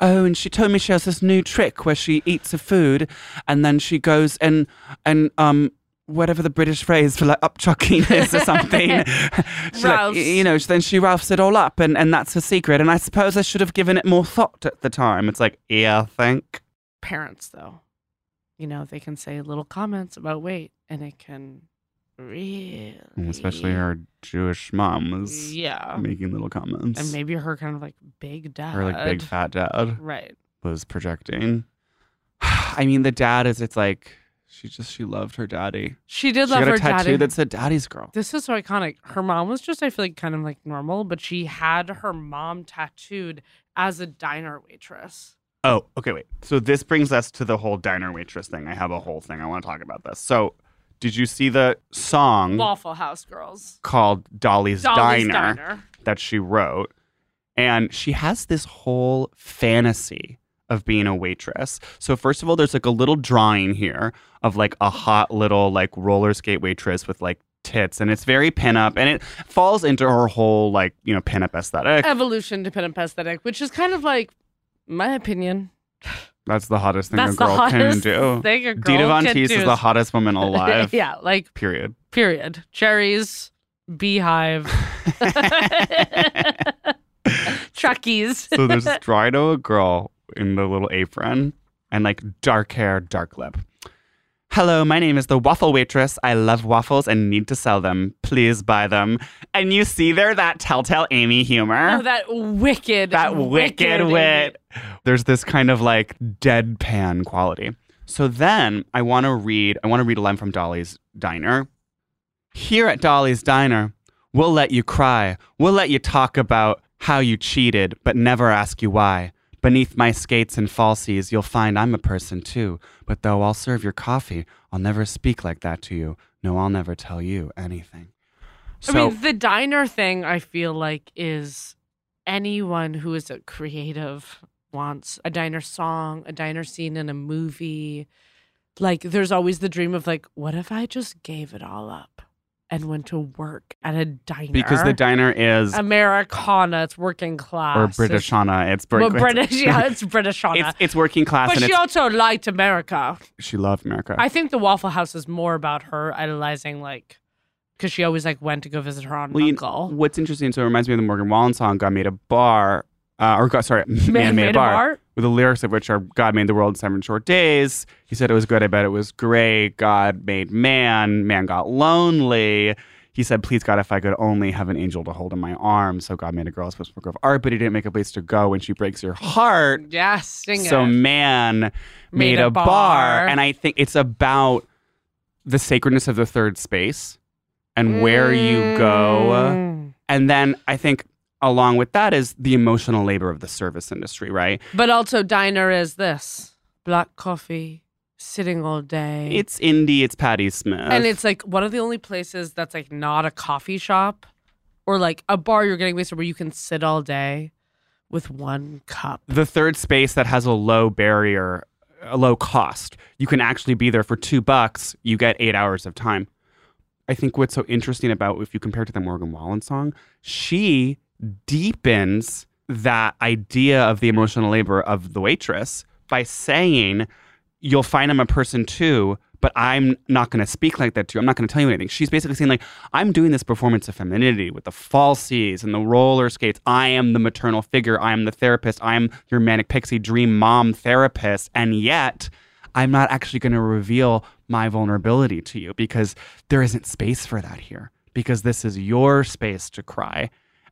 Oh, and she told me she has this new trick where she eats a food and then she goes and and um whatever the British phrase for like upchucking is or something. [LAUGHS] [LAUGHS] She, like, you know, then she roughs it all up and, and that's her secret. And I suppose I should have given it more thought at the time. It's like, yeah, think. parents though you know they can say little comments about weight and it can really Especially her Jewish mom was yeah making little comments. and maybe her kind of like big dad her like big fat dad right was projecting. [SIGHS] I mean, the dad is, it's like, she just, she loved her daddy. she did She love got a her tattoo daddy that said daddy's girl. this is so iconic her mom was just i feel like kind of like normal but she had her mom tattooed as a diner waitress Oh, okay, wait. So this brings us to the whole diner waitress thing. I have a whole thing. I want to talk about this. So, did you see the song waffle house girls called Dolly's, Dolly's Diner, Diner. that she wrote? And she has this whole fantasy of being a waitress. So first of all, there's like a little drawing here of like a hot little like roller skate waitress with like tits, and it's very pinup, and it falls into her whole like you know pinup aesthetic. evolution to pinup aesthetic which is kind of like my opinion That's the hottest thing That's a the girl can hottest do. thing a Dita girl Von can Teese do is the hottest woman [LAUGHS] alive. yeah like Period. period cherries beehive [LAUGHS] truckies so there's this a girl in the little apron and like dark hair, dark lip. Hello, my name is the waffle waitress. I love waffles and need to sell them. Please buy them. And you see there that telltale Amy humor. oh, that wicked that wicked wit. There's this kind of like deadpan quality. So then I want to read I want to read a line from Dolly's Diner. Here at Dolly's Diner, we'll let you cry. We'll let you talk about how you cheated, but never ask you why. Beneath my skates and falsies, you'll find I'm a person too. But though I'll serve your coffee, I'll never speak like that to you. No, I'll never tell you anything. I mean, the diner thing, I feel like, is anyone who is a creative wants a diner song, a diner scene in a movie. Like, there's always the dream of, like, what if I just gave it all up and went to work at a diner? because the diner is Americana, it's working class. or Britishana. It's Well, British, yeah, it's Britishana. It's, it's working class, but she also liked America. she loved America. I think the Waffle House is more about her idolizing, like, because she always like went to go visit her aunt Well, and you- uncle. what's interesting, so it reminds me of the Morgan Wallen song, God Made a Bar, uh, or God, sorry, [LAUGHS] Man, Made, a Bar, with the lyrics of which are God made the world in seven short days. He said it was good, I bet it was great. God made man, man got lonely. He said, please God, if I could only have an angel to hold in my arms. So God made a girl supposed work of art, but he didn't make a place to go when she breaks your heart. Yes, sing so it. man made, a a, bar. bar. and i think it's about the sacredness of the third space and where you go Mm. and then i think along with that is the emotional labor of the service industry right But also, diner is this black coffee, sitting all day. it's indie it's Patti Smith and it's like one of the only places that's like not a coffee shop or like a bar you're getting wasted where you can sit all day with one cup. the third space that has a low barrier a low cost you can actually be there for two bucks you get eight hours of time i think what's so interesting about if you compare it to the morgan wallen song she deepens that idea of the emotional labor of the waitress by saying you'll find i'm a person too but i'm not going to speak like that to you. I'm not going to tell you anything. She's basically saying like i'm doing this performance of femininity with the falsies and the roller skates. I am the maternal figure. I am the therapist. I am your manic pixie dream mom therapist. And yet i'm not actually going to reveal my vulnerability to you because there isn't space for that here because this is your space to cry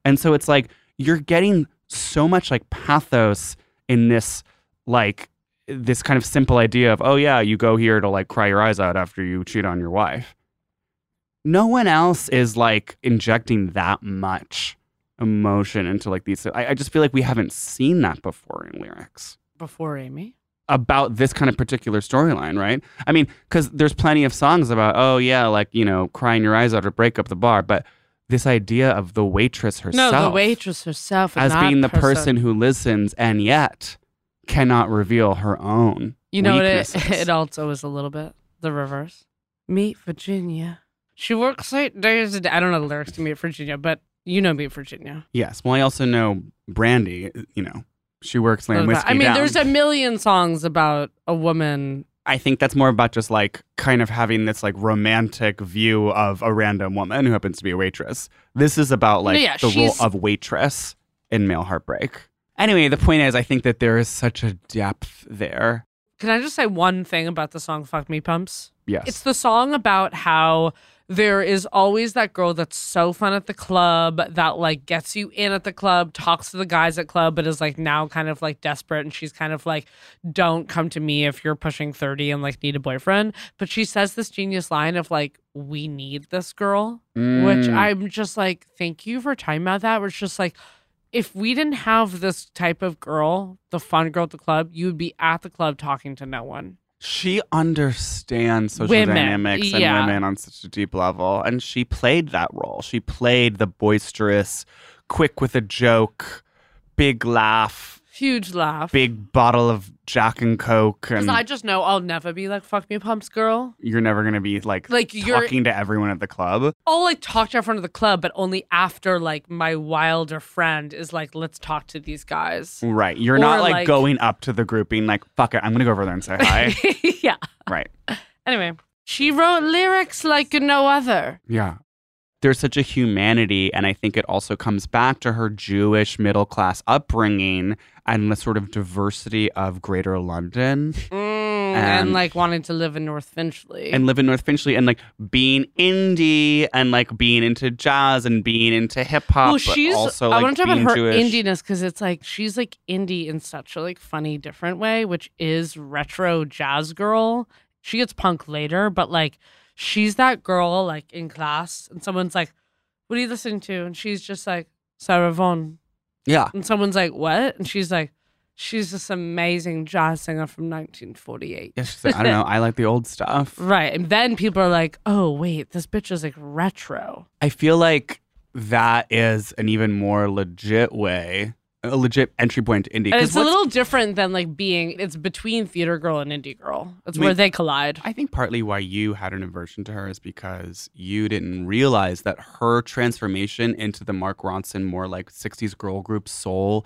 and so it's like you're getting so much like pathos in this like this kind of simple idea of oh yeah you go here to like cry your eyes out after you cheat on your wife no one else is like injecting that much emotion into like these I, I just feel like we haven't seen that before in lyrics Before Amy. about this kind of particular storyline, right? I mean, because there's plenty of songs about, oh yeah, like you know, crying your eyes out or break up the bar, but this idea of the waitress herself, No, the waitress herself as being the person who listens and yet cannot reveal her own. You know what it, [LAUGHS] it also is a little bit the reverse. Meet Virginia. She works eight days a day. I don't know the lyrics to Meet Virginia, but you know Meet Virginia. yes. Well, I also know Brandy. You know, she works whiskey I mean, down. there's a million songs about a woman. I think that's more about just like kind of having this like romantic view of a random woman who happens to be a waitress. This is about like yeah, the role of waitress in male heartbreak. Anyway, the point is, I think that there is such a depth there. Can I just say one thing about the song Fuck Me Pumps? Yes. It's the song about how there is always that girl that's so fun at the club that like gets you in at the club, talks to the guys at club, but is like now kind of like desperate and she's kind of like, don't come to me if you're pushing 30 and like need a boyfriend. But she says this genius line of like, we need this girl, which Mm. I'm just like, thank you for talking about that. Where it's just like, if we didn't have this type of girl, the fun girl at the club, you would be at the club talking to no one. She understands social Women, dynamics and yeah. women on such a deep level. And she played that role. She played the boisterous, quick with a joke, big laugh, Huge laugh. big bottle of Jack and Coke. Because And I just know I'll never be like fuck me pumps girl. you're never going to be like, Like, you're- talking to everyone at the club. I'll like talk to everyone at the club, but only after like my wilder friend is like, let's talk to these guys. Right. You're Or, not like, like- going up to the group being like, fuck it, I'm going to go over there and say hi. [LAUGHS] yeah. right. Anyway, she wrote lyrics like no other. Yeah. There's such a humanity. And I think it also comes back to her Jewish middle class upbringing and the sort of diversity of greater London Mm, and And- like wanting to live in North Finchley. and live in North Finchley and like being indie and like being into jazz and being into hip hop. well, she's. but also I want to talk about her Jewish. indiness because it's like she's like indie in such a like funny, different way, which is retro jazz girl. She gets punk later, but like she's that girl like in class, and someone's like, "What are you listening to?" And she's just like, "Sarah Vaughan." Yeah. And someone's like, "What?" And she's like, She's this amazing jazz singer from 1948. Yeah, she's like, I don't know. I like the old stuff. [LAUGHS] Right. And then people are like, oh, wait, this bitch is like retro. I feel like that is an even more legit way, a legit entry point to indie. And it's a little different than like being, it's between theater girl and indie girl. It's I mean, where they collide. I think partly why you had an aversion to her is because you didn't realize that her transformation into the Mark Ronson more like 60s girl group soul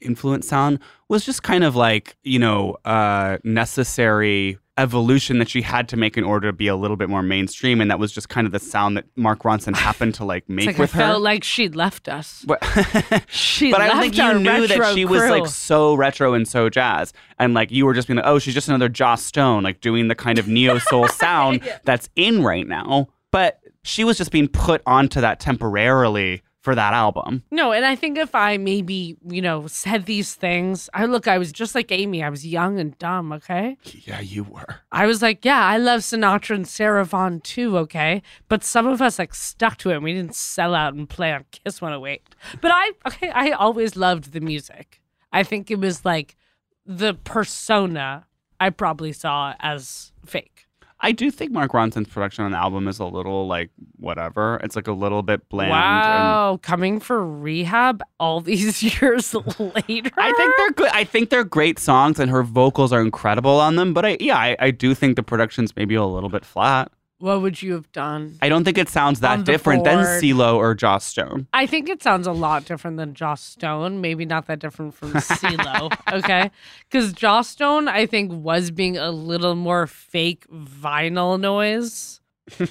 influence sound was just kind of like, you know, uh necessary evolution that she had to make in order to be a little bit more mainstream and that was just kind of the sound that Mark Ronson [SIGHS] happened to like make It's like with I her. felt like she'd left us. But, [LAUGHS] She but I don't left think you knew that she was like so retro and so jazz. And like you were just being like, oh, she's just another Joss Stone, like doing the kind of neo soul [LAUGHS] sound that's in right now. But she was just being put onto that temporarily for that album. No, and I think if I maybe, you know, said these things, I look, I was just like Amy. I was young and dumb, okay? Yeah, you were. I was like, yeah, I love Sinatra and Sarah Vaughan too, okay? But some of us like stuck to it and we didn't sell out and play on Kiss 108. But I, okay, I always loved the music. I think it was like the persona I probably saw as fake. I do think Mark Ronson's production on the album is a little like whatever. It's like a little bit bland. and- Wow, coming for rehab all these [LAUGHS] years later. I think they're good. I think they're great songs, and her vocals are incredible on them. But I, yeah, I, I do think the production's maybe a little bit flat. What would you have done? I don't think it sounds that different than board. CeeLo or Joss Stone. I think it sounds a lot different than Joss Stone. Maybe not that different from [LAUGHS] CeeLo. okay, because Joss Stone, I think, was being a little more fake vinyl noise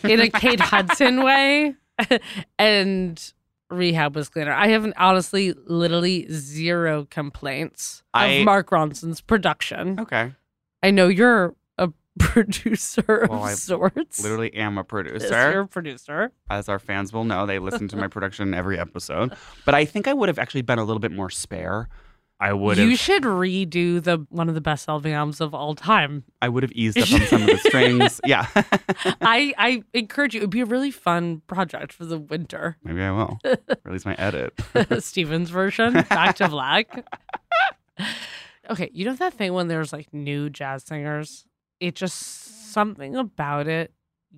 in a Kate [LAUGHS] Hudson way, and Rehab was cleaner. I have honestly, literally zero complaints I- of Mark Ronson's production. Okay. I know you're producer Well, I of sorts. Literally am a producer. You're a producer. As our fans will know, they listen to my [LAUGHS] production every episode. But I think I would have actually been a little bit more spare. I would You should redo the one of the best selling albums of all time. I would have eased up on some of the strings. [LAUGHS] Yeah. I I encourage you. It'd be a really fun project for the winter. Maybe I will. [LAUGHS] Release my edit. Steven's version, Back to Black. okay, you know that thing when there's like new jazz singers? It just something about it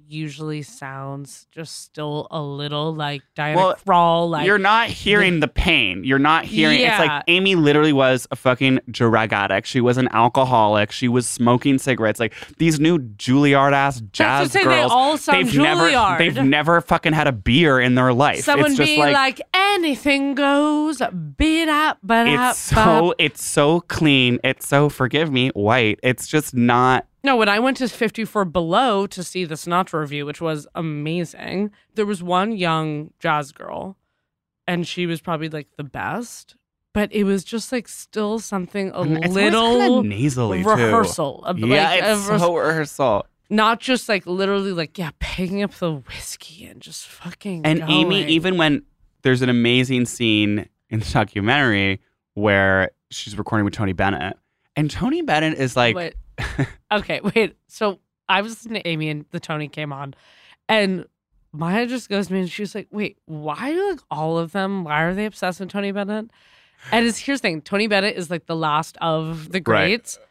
usually sounds just still a little like Diana Well, Krall. Like You're not hearing the pain. You're not hearing. It's like Amy literally was a fucking drug addict. She was an alcoholic. She was smoking cigarettes. Like these new Juilliard ass jazz what they girls. all sound they've never. They've never fucking had a beer in their life. someone it's just being like, like, anything goes, beat up, but it's so it's so clean. It's so forgive me white. It's just not. No, when I went to 54 Below to see the Sinatra revue, which was amazing, there was one young jazz girl, and she was probably like the best, but it was just like still something a It's little nasally too. rehearsal. a- Yeah, like, it's a so rehearsal. not just like literally like yeah, picking up the whiskey and just fucking. And Amy, even when there's an amazing scene in the documentary where she's recording with Tony Bennett, and Tony Bennett is like, Wait. [LAUGHS] okay, wait. So I was listening to Amy and the Tony came on, and Maya just goes to me and she's like, "Wait, why are like all of them? Why are they obsessed with Tony Bennett?" And it's here's the thing: Tony Bennett is like the last of the greats. But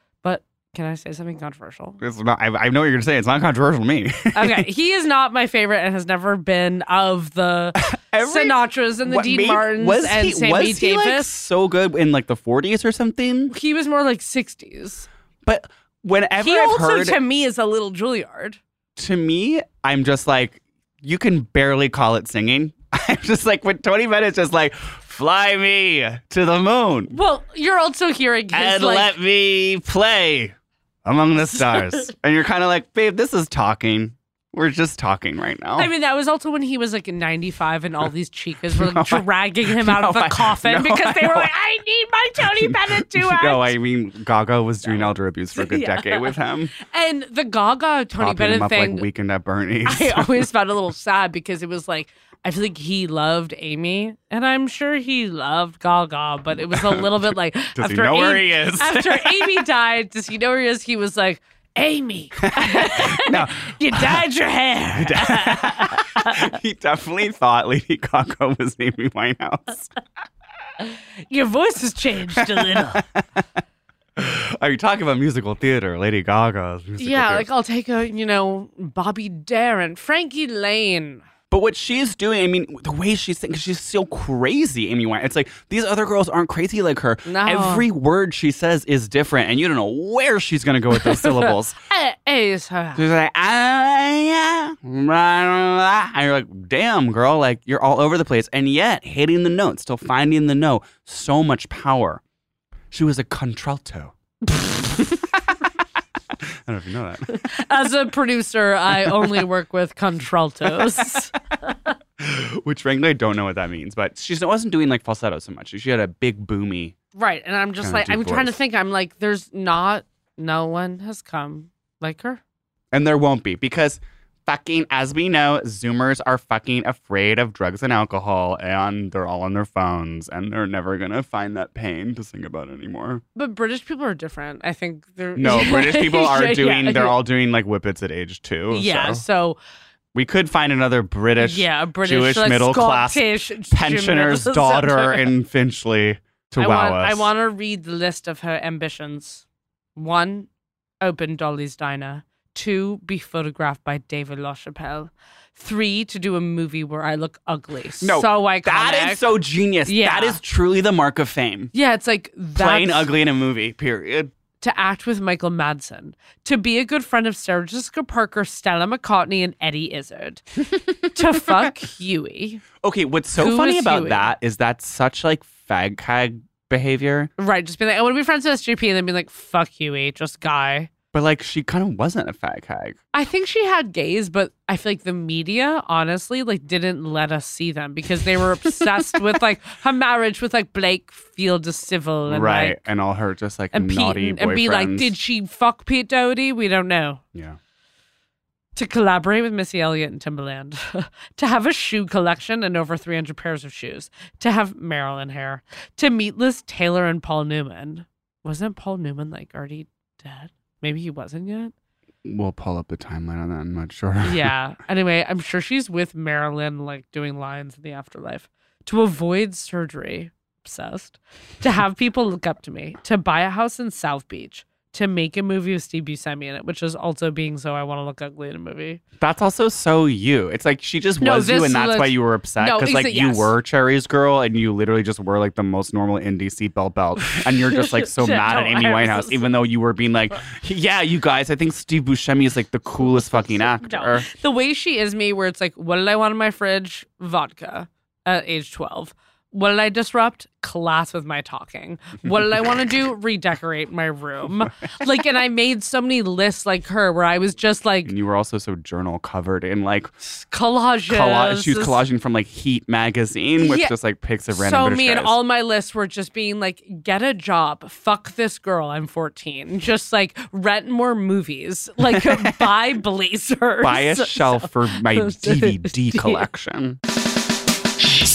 can I say something controversial? it's not, I, I know what you're gonna say. It's not controversial to me. Okay, [LAUGHS] he is not my favorite and has never been of the [LAUGHS] Every- Sinatras and the What, Dean maybe- Martins was and he, Sammy was he, like, so good in like the 40s or something? he was more like 60s. But whenever he I've also, heard to me, is a little Juilliard. to me, I'm just like, you can barely call it singing. [LAUGHS] I'm just like when Tony Bennett's just like, fly me to the moon Well, you're also hearing his and like, let me play among the [LAUGHS] stars. and you're kind of like, babe, this is talking. We're just talking right now. I mean, that was also when he was like 95 and all [LAUGHS] these chicas were like, No, dragging him [LAUGHS] out of no, the I- coffin no, because they I were like, I need my Tony Bennett to act. no, I mean Gaga was doing elder abuse for a good Yeah. decade with him. and the Gaga Tony Popping Bennett up thing, like Weekend at Bernie's. I always felt a little sad because it was like, I feel like he loved Amy, and I'm sure he loved Gaga, but it was a little bit like [LAUGHS] Does he after know Amy, where he is? after [LAUGHS] Amy died, does he know where he is? He was like, Amy, [LAUGHS] no, you dyed your hair. he definitely thought Lady Gaga was Amy Winehouse. Your voice has changed a little. Are you talking about musical theater? Lady Gaga's musical yeah, theater. like I'll take a, you know, Bobby Darin, Frankie Laine. But what she's doing, I mean, the way she's thinking, she's so crazy, Amy Winehouse. It's like these other girls aren't crazy like her. No. Every word she says is different, and you don't know where she's going to go with those syllables. [LAUGHS] She's like, ah, and you're like, damn, girl, like you're all over the place, and yet hitting the note, still finding the note, so much power. She was a contralto. [LAUGHS] I don't know if you know that. [LAUGHS] As a producer, I only work with contraltos. [LAUGHS] Which frankly, I don't know what that means, but she wasn't doing like falsetto so much. She had a big boomy. right. And I'm just like, I'm trying to think. I'm like, there's not, no one has come like her. And there won't be because fucking, as we know, Zoomers are fucking afraid of drugs and alcohol and they're all on their phones and they're never going to find that pain to sing about anymore. But British people are different. I think they're. No, [LAUGHS] British people are doing, yeah. they're all doing like whippets at age two. Yeah. so. So, we could find another British, yeah, British Jewish like, middle class pensioner's [LAUGHS] daughter in Finchley to I wow want, us. I want to read the list of her ambitions. One, open Dolly's Diner. Two, be photographed by David LaChapelle. Three, to do a movie where I look ugly. No, so iconic. That is so genius. Yeah. That is truly the mark of fame. Yeah, it's like Playing ugly in a movie, period. to act with Michael Madsen, to be a good friend of Sarah Jessica Parker, Stella McCartney, and Eddie Izzard, [LAUGHS] to fuck Huey. Okay, what's so Who funny about Huey? that is that's such like fag hag behavior. Right, just be like, I want to be friends with SJP, and then be like, fuck Huey, just guy. But like she kind of wasn't a fag hag. I think she had gays, but I feel like the media, honestly, like didn't let us see them because they were obsessed with [LAUGHS] like her marriage with like Blake Fielder-Civil and right. like and all her just like and Pete naughty and, and be like, did she fuck Pete Doherty? We don't know. Yeah. To collaborate with Missy Elliott and Timbaland, [LAUGHS] to have a shoe collection and over 300 pairs of shoes, to have Marilyn hair, to meet Liz Taylor and Paul Newman. Wasn't Paul Newman like already dead? Maybe he wasn't yet. We'll pull up the timeline on that. I'm not sure. [LAUGHS] yeah. Anyway, I'm sure she's with Marilyn, like doing lines in the afterlife. To avoid surgery, obsessed. To have people look up to me. To buy a house in South Beach. To make a movie with Steve Buscemi in it, which is also being so I want to look ugly in a movie. That's also so you. It's like she just No, was you, and that's why you were upset. No, Because like exa- you were Cherry's girl, and you literally just were like the most normal indie seatbelt belt, and you're just like so [LAUGHS] mad at Amy Winehouse, even though you were being like, "Yeah, you guys, I think Steve Buscemi is like the coolest fucking actor." No. The way she is me, where it's like, what did I want in my fridge? Vodka at age 12. What did I disrupt? Class with my talking. What did I want to do? [LAUGHS] Redecorate my room. Like, and I made so many lists like her where I was just like And you were also so journal covered in like collages. collage. She was collaging from like Heat magazine with Yeah. just like pics of random So British me and all my lists were just being like, get a job, fuck this girl, I'm 14. Just like rent more movies, like [LAUGHS] buy blazers. buy a shelf for my [LAUGHS] DVD collection.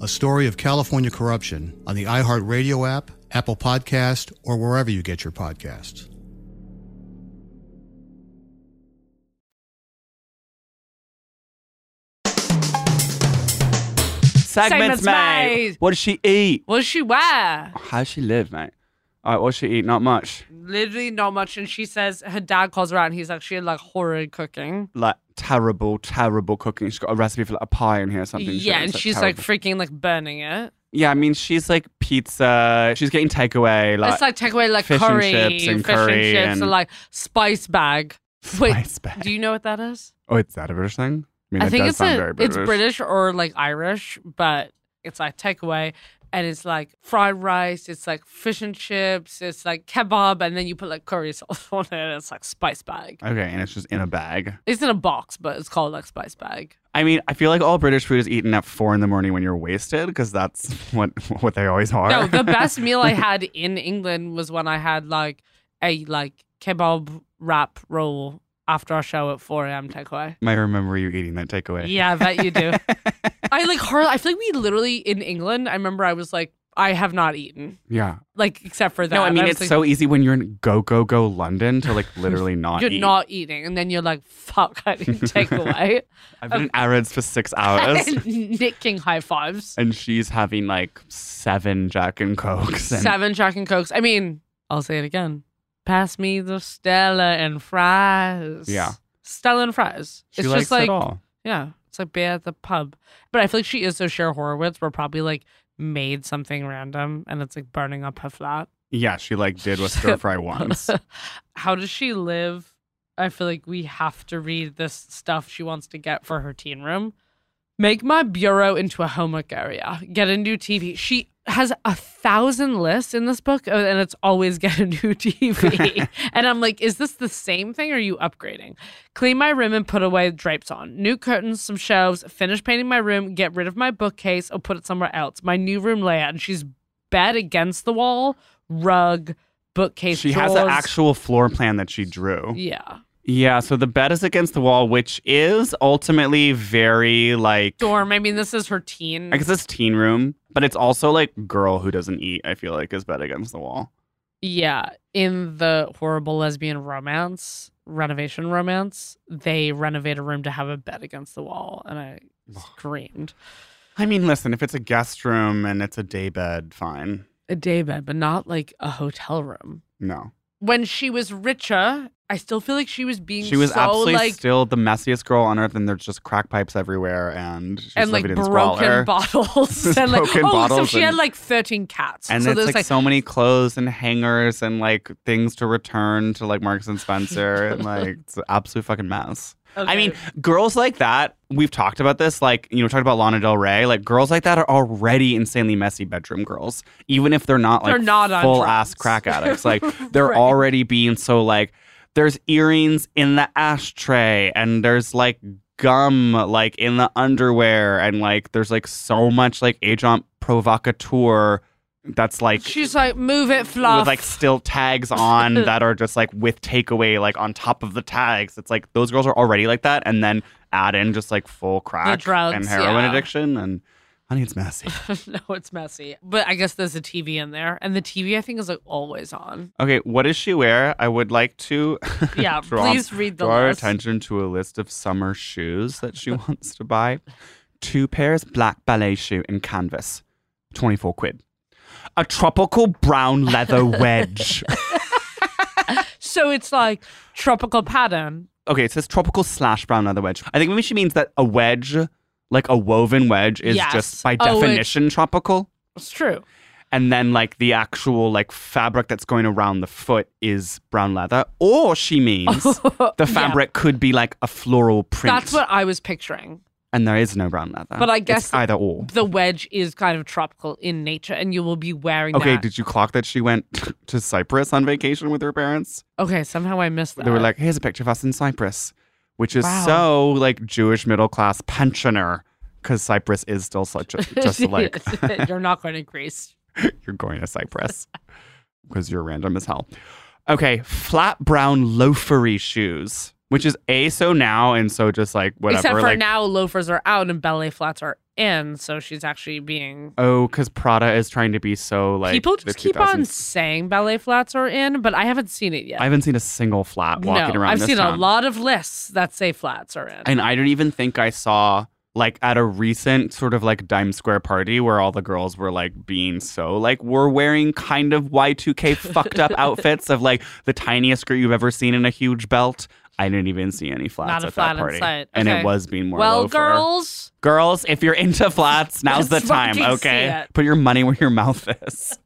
a story of California corruption on the iHeartRadio app, Apple Podcast, or wherever you get your podcasts. Segments, Segments mate. made. What does she eat? What does she wear? How does she live, mate? All right, what she eat? Not much. Literally not much. And she says her dad calls her out and he's like, she had like horrid cooking. Like terrible, terrible cooking. She's got a recipe for like a pie in here or something. yeah, and she's terrible. like freaking like burning it. Yeah, I mean, she's like pizza. She's getting takeaway. Like, it's like takeaway like fish and curry, chips and fish curry and chips, and- and, like spice bag. Wait, Spice bag. do you know what that is? Oh, it's that a British thing? I mean, I think it's a, very British. it's British or like Irish, but it's like takeaway. And it's like fried rice, it's like fish and chips, it's like kebab, and then you put like curry sauce [LAUGHS] on it. And it's like spice bag. Okay, and it's just in a bag. It's in a box, but it's called like spice bag. I mean, I feel like all British food is eaten at four in the morning when you're wasted because that's [LAUGHS] what what they always are. No, the best [LAUGHS] meal I had in England was when I had like a like kebab wrap roll after our show at 4 a.m. takeaway. I remember you eating that takeaway. Yeah, I bet you do. [LAUGHS] I like hard. I feel like we literally in England. I remember I was like, I have not eaten. Yeah. Like except for that. No, I mean was it's like, so easy when you're in go go go London to like [LAUGHS] literally not eat. You're eat. not eating, and then you're like, "Fuck, I didn't [LAUGHS] take away." I've been in Harrods for six hours, Nicking high fives. and she's having like seven Jack and Cokes. And Seven Jack and Cokes. I mean, I'll say it again. Pass me the Stella and fries. Yeah. Stella and fries. She it's likes just like it all. yeah, it's like beer at the pub. But I feel like she is so Cher Horowitz. We're probably like made something random, and it's like burning up her flat. Yeah, she like did what [LAUGHS] stir fry once. [LAUGHS] How does she live? I feel like we have to read this stuff she wants to get for her teen room. Make my bureau into a homework area. Get a new TV. She has a thousand lists in this book, uh, and it's always [LAUGHS] get a new TV. [LAUGHS] and I'm like, is this the same thing or are you upgrading? Clean my room and put away drapes on. New curtains, some shelves, finish painting my room, get rid of my bookcase or put it somewhere else. My new room layout. And she's bed against the wall, rug, bookcase. she has an actual floor plan that she drew. Yeah. Yeah, so the bed is against the wall, which is ultimately very like dorm. I mean, this is her teen. I guess it's teen room, but it's also like girl who doesn't eat. I feel like is bed against the wall. Yeah, in the horrible lesbian romance, renovation romance, they renovate a room to have a bed against the wall, and I screamed. I mean, listen, if it's a guest room and it's a day bed, fine. A day bed, but not like a hotel room. No. When she was richer, I still feel like she was being She was so absolutely like still the messiest girl on earth, and there's just crack pipes everywhere, and she's and like broken squalor. [LAUGHS] bottles and like Broken oh, so bottles she had like thirteen cats. And so there's like, like, so many clothes and hangers and like things to return to like Marks and [LAUGHS] Spencer and like it's an absolute fucking mess. I mean, girls like that, we've talked about this, like, you know, talked about Lana Del Rey. Like, girls like that are already insanely messy bedroom girls, even if they're not like They're not full ass crack [LAUGHS] addicts. Like, they're Right. already being so like, there's earrings in the ashtray and there's like gum like in the underwear and like there's like so much like agent provocateur that's like she's like move it fluff. with like still tags [LAUGHS] on that are just like with takeaway like on top of the tags. It's like those girls are already like that, and then add in just like full crack drugs, and heroin yeah. addiction, and honey, it's messy. [LAUGHS] no, it's messy. But I guess there's a TV in there, and the TV I think is like always on. Okay, what does she wear? I would like to [LAUGHS] Yeah, draw, please read the draw our attention to a list of summer shoes that she wants to buy. Two pairs black ballet shoe in canvas, twenty four quid. A tropical brown leather [LAUGHS] wedge. So it's like tropical pattern. okay, it says tropical slash brown leather wedge. I think maybe she means that a wedge, like a woven wedge, is Yes. just by Oh, it- definition tropical. It's true. And then like the actual like fabric that's going around the foot is brown leather. Or she means [LAUGHS] the fabric could be like a floral print. That's what I was picturing. And there is no brown leather. But I It's guess either or. The wedge is kind of tropical in nature, and you will be wearing Okay, that. did you clock that she went [LAUGHS] to Cyprus on vacation with her parents? okay, somehow I missed that. They were like, here's a picture of us in Cyprus, which is Wow. so like Jewish middle class pensioner because Cyprus is still such a, [LAUGHS] just like [LAUGHS] you're not going to Greece. you're going to Cyprus because you're random as hell. Okay, flat brown loafery shoes, which is A, so now, and so just like whatever. Except for like, now, loafers are out and ballet flats are in, so she's actually being. Oh, because Prada is trying to be so like. People just keep on saying ballet flats are in, but I haven't seen it yet. I haven't seen a single flat walking no, around I've seen a lot of lists that say flats are in. And I don't even think I saw like at a recent sort of like Dime Square party where all the girls were like being so like we're wearing kind of Y2K fucked up [LAUGHS] outfits of like the tiniest skirt you've ever seen in a huge belt. I didn't even see any flats Not a at flat that in party. sight. And it was being more well, loafer. girls, Girls, if you're into flats, [LAUGHS] now's the Let's time, fucking see okay? it. Put your money where your mouth is.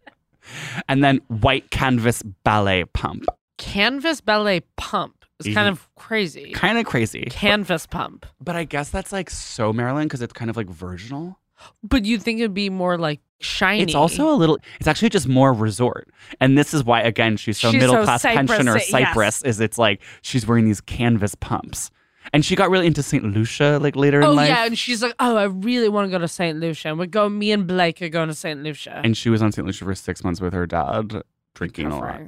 and then white canvas ballet pump. canvas ballet pump is kind Mhm. of crazy. Kind of crazy. Canvas pump. But I guess that's like so Marilyn because it's kind of like virginal. But you'd think it'd be more like shiny. It's also a little. It's actually just more resort, and this is why again she's so She's middle so class Cyprus- pensioner. yes. Cyprus is it's like she's wearing these canvas pumps, and she got really into Saint Lucia like later Oh in life. Oh yeah, and she's like, "Oh, I really want to go to Saint Lucia." And we go. Me and Blake are going to Saint Lucia. and she was on Saint Lucia for six months with her dad, drinking a lot.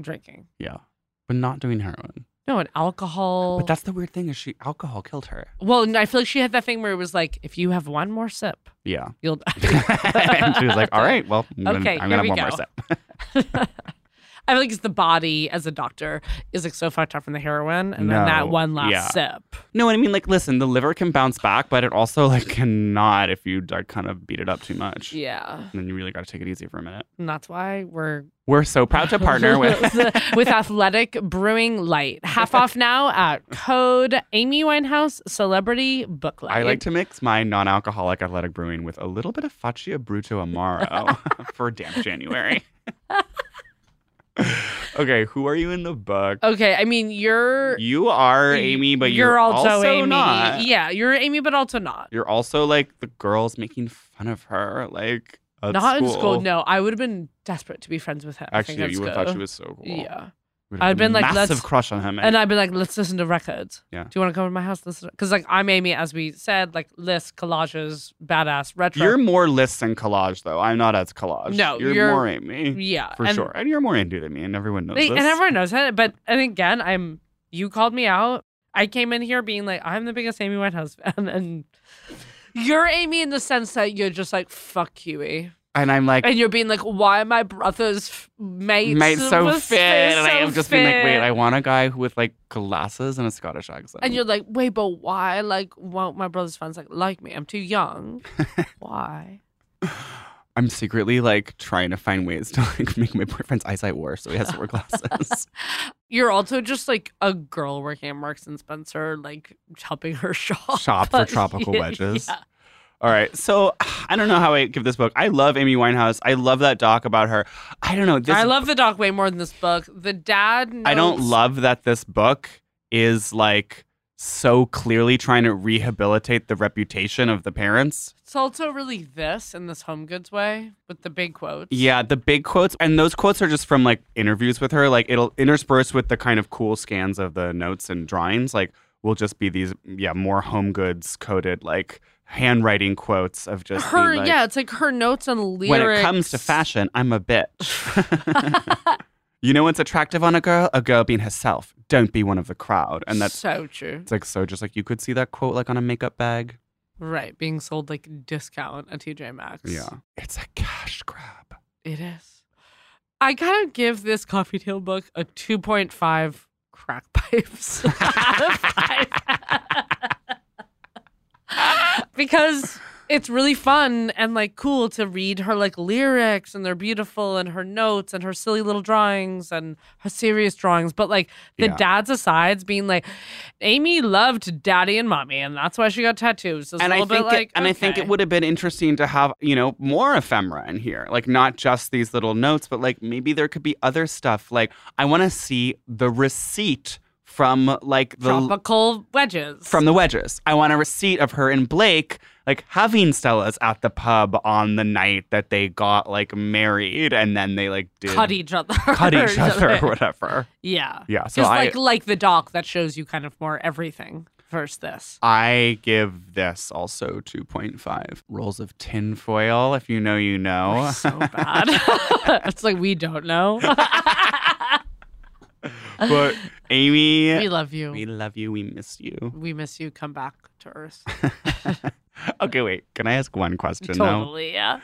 Drinking. Yeah, but not doing heroin. No, and alcohol. But that's the weird thing is she alcohol killed her. well, I feel like she had that thing where it was like, if you have one more sip, Yeah, you'll [LAUGHS] [LAUGHS] and she was like, "All right, well, I'm gonna, Okay, I'm gonna we have one more sip." [LAUGHS] I feel like it's the body as a doctor is like so fucked up from the heroin, and then that one last yeah. sip. No, and I mean, like, listen, the liver can bounce back, but it also like cannot if you like kind of beat it up too much. Yeah, And then you really got to take it easy for a minute. and that's why we're We're so proud to partner [LAUGHS] with. with Athletic Brewing Light. Half off now at code Amy Winehouse Celebrity Book Light. I like to mix my non-alcoholic athletic brewing with a little bit of Faccia Brutto Amaro [LAUGHS] [LAUGHS] for damp January. Okay, who are you in the book? Okay, I mean you're You are Amy, but you're, also, Amy. not. Yeah, you're Amy, but also not. You're also like the girls making fun of her, like not school. in school. No, I would have been desperate to be friends with think Actually, you would have thought she was so cool. Yeah. I'd been like, massive let's crush on him. and I'd be like, let's listen to records. Yeah. Do you want to come to my house? Listen, because like I'm Amy, as we said, like lists, collages, badass, retro. You're more lists than collage, though. I'm not as collage. No, you're, you're- more Amy. yeah, for and- sure. And you're more into than me, and everyone knows They- this. and everyone knows that. But and again, I'm. You called me out. I came in here being like, I'm the biggest Amy Winehouse fan, [LAUGHS] and you're Amy in the sense that you're just like, fuck Huey. And I'm like, And you're being like, why are my brother's mates mate, so fit. and I'm just been like, wait. I want a guy who with like glasses and a Scottish accent. And you're like, wait, but why? Like, won't my brother's friends like like me? I'm too young. [LAUGHS] why? I'm secretly like trying to find ways to like [LAUGHS] make my boyfriend's eyesight worse so he has to wear glasses. [LAUGHS] You're also just like a girl working at Marks and Spencer, like helping her shop. Shop for tropical wedges. yeah. All right. So I don't know how I give this book. I love Amy Winehouse. I love that doc about her. I don't know. This, I love the doc way more than this book. The dad. Notes, I don't love that this book is like so clearly trying to rehabilitate the reputation of the parents. It's also really this in this Home Goods way with the big quotes. Yeah, the big quotes, and those quotes are just from like interviews with her. Like it'll intersperse with the kind of cool scans of the notes and drawings. Like will just be these, yeah, more home goods coded like handwriting quotes of just Her, like, yeah, it's like her notes and lyrics. When it comes to fashion, I'm a bitch. [LAUGHS] you know what's attractive on a girl? A girl being herself. Don't be one of the crowd. And that's so true. It's like so just like you could see that quote like on a makeup bag. Right, being sold like discount at TJ Maxx. Yeah. It's a cash grab. It is. I gotta give this coffee table book a 2.5 crack pipes [LAUGHS] of. [LAUGHS] because it's really fun and like cool to read her like lyrics and they're beautiful and her notes and her silly little drawings and her serious drawings. But like the Yeah. dad's asides being like, Amy loved daddy and mommy and that's why she got tattoos. It's and a I think bit like, it, and I think it would have been interesting to have, you know, more ephemera in here. Like not just these little notes, but like maybe there could be other stuff. Like I want to see the receipt from like the tropical wedges. from the wedges. I want a receipt of her and Blake like having Stella's at the pub on the night that they got like married and then they like did cut each other. cut [LAUGHS] each other or whatever. Yeah. Yeah, so Just I- like like the doc that shows you kind of more everything versus this. I give this also 2.5 rolls of tinfoil. If you know, you know. So bad. [LAUGHS] [LAUGHS] it's like we don't know. but Amy, We love you. We love you. We miss you. we miss you. Come back to Earth. [LAUGHS] Okay, wait. Can I ask one question though? totally, yeah.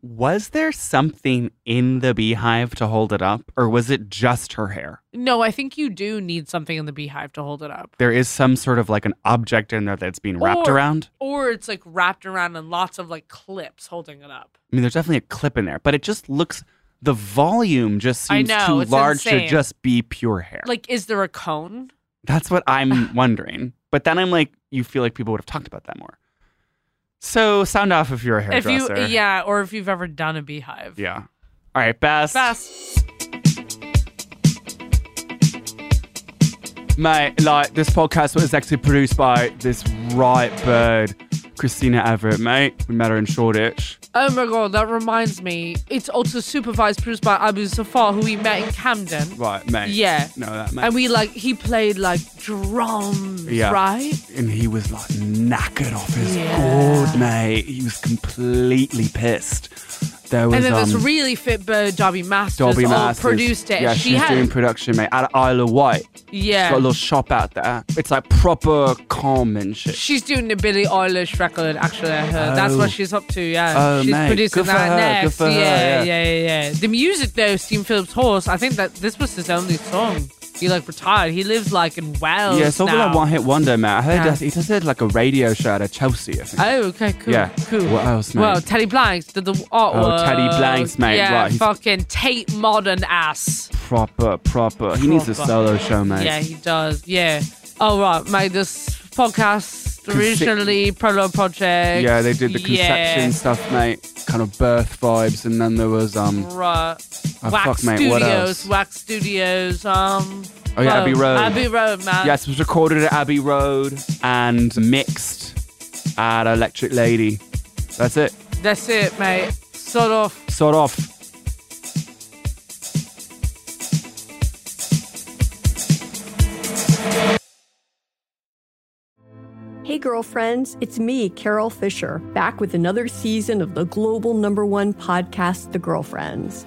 Was there something in the beehive to hold it up, or was it just her hair? No, I think you do need something in the beehive to hold it up. There is some sort of like an object in there that's being wrapped Or- around. Or it's like wrapped around and lots of like clips holding it up. I mean, there's definitely a clip in there, but it just looks. The volume just seems know, too large to just be pure hair. Like, is there a cone? That's what I'm [LAUGHS] wondering. But then I'm like, you feel like people would have talked about that more. So sound off if you're a If you, hairdresser. yeah, or if you've ever done a beehive. Yeah. All right, Bess. Best. Mate, like this podcast was actually produced by this right bird, Christina Everett, mate. We met her in Shoreditch. Oh my god, that reminds me. It's also supervised, produced by Abu Safar, who we met in Camden. Right, mate. Yeah. No, that mate. And we like he played like drums, yeah. right? And he was like knackered off his Yeah. gourd, mate. He was completely pissed. There was and then this um, really fit bird, Dobby Masters, Dobby all Masters. produced it. Yeah, she she's had, doing production, mate, at Isle of Wight. Yeah. She's got a little shop out there. It's like proper calm and shit. She's doing the Billie Eilish record, actually. I heard. That's Oh. what she's up to, yeah. Oh, she's mate. producing Good that next. her, yeah, yeah. yeah, yeah. The music, though, Steve Phillips-Horst, I think that this was his only song. He like retired. He lives like in Wales. yeah, it's all now. like one hit wonder, mate. I heard Yeah. he does, he does it like a radio show at Chelsea, I think. Oh, okay, cool. Yeah. Cool. What else, mate? Well, Teddy Blanks did the artwork. Oh, Teddy Blanks, mate, Yeah, right, he's- fucking Tate Modern ass. proper, proper. He needs a solo show, mate. Yeah, he does. Yeah. Oh, right. Made this podcast Conce- originally Prolo Project. Yeah, they did the conception Yeah. stuff, mate. Kind of birth vibes, and then there was um. Right. Oh, Wax fuck, mate, what Studios. else? Wax Studios. Um. Oh yeah, Abbey Road. Abbey Road, man. Yes, it was recorded at Abbey Road and mixed at Electric Lady. That's it. That's it, mate. Sort off. Sort off. Hey, girlfriends, it's me, Carole Fisher, back with another season of the global number one podcast, The Girlfriends.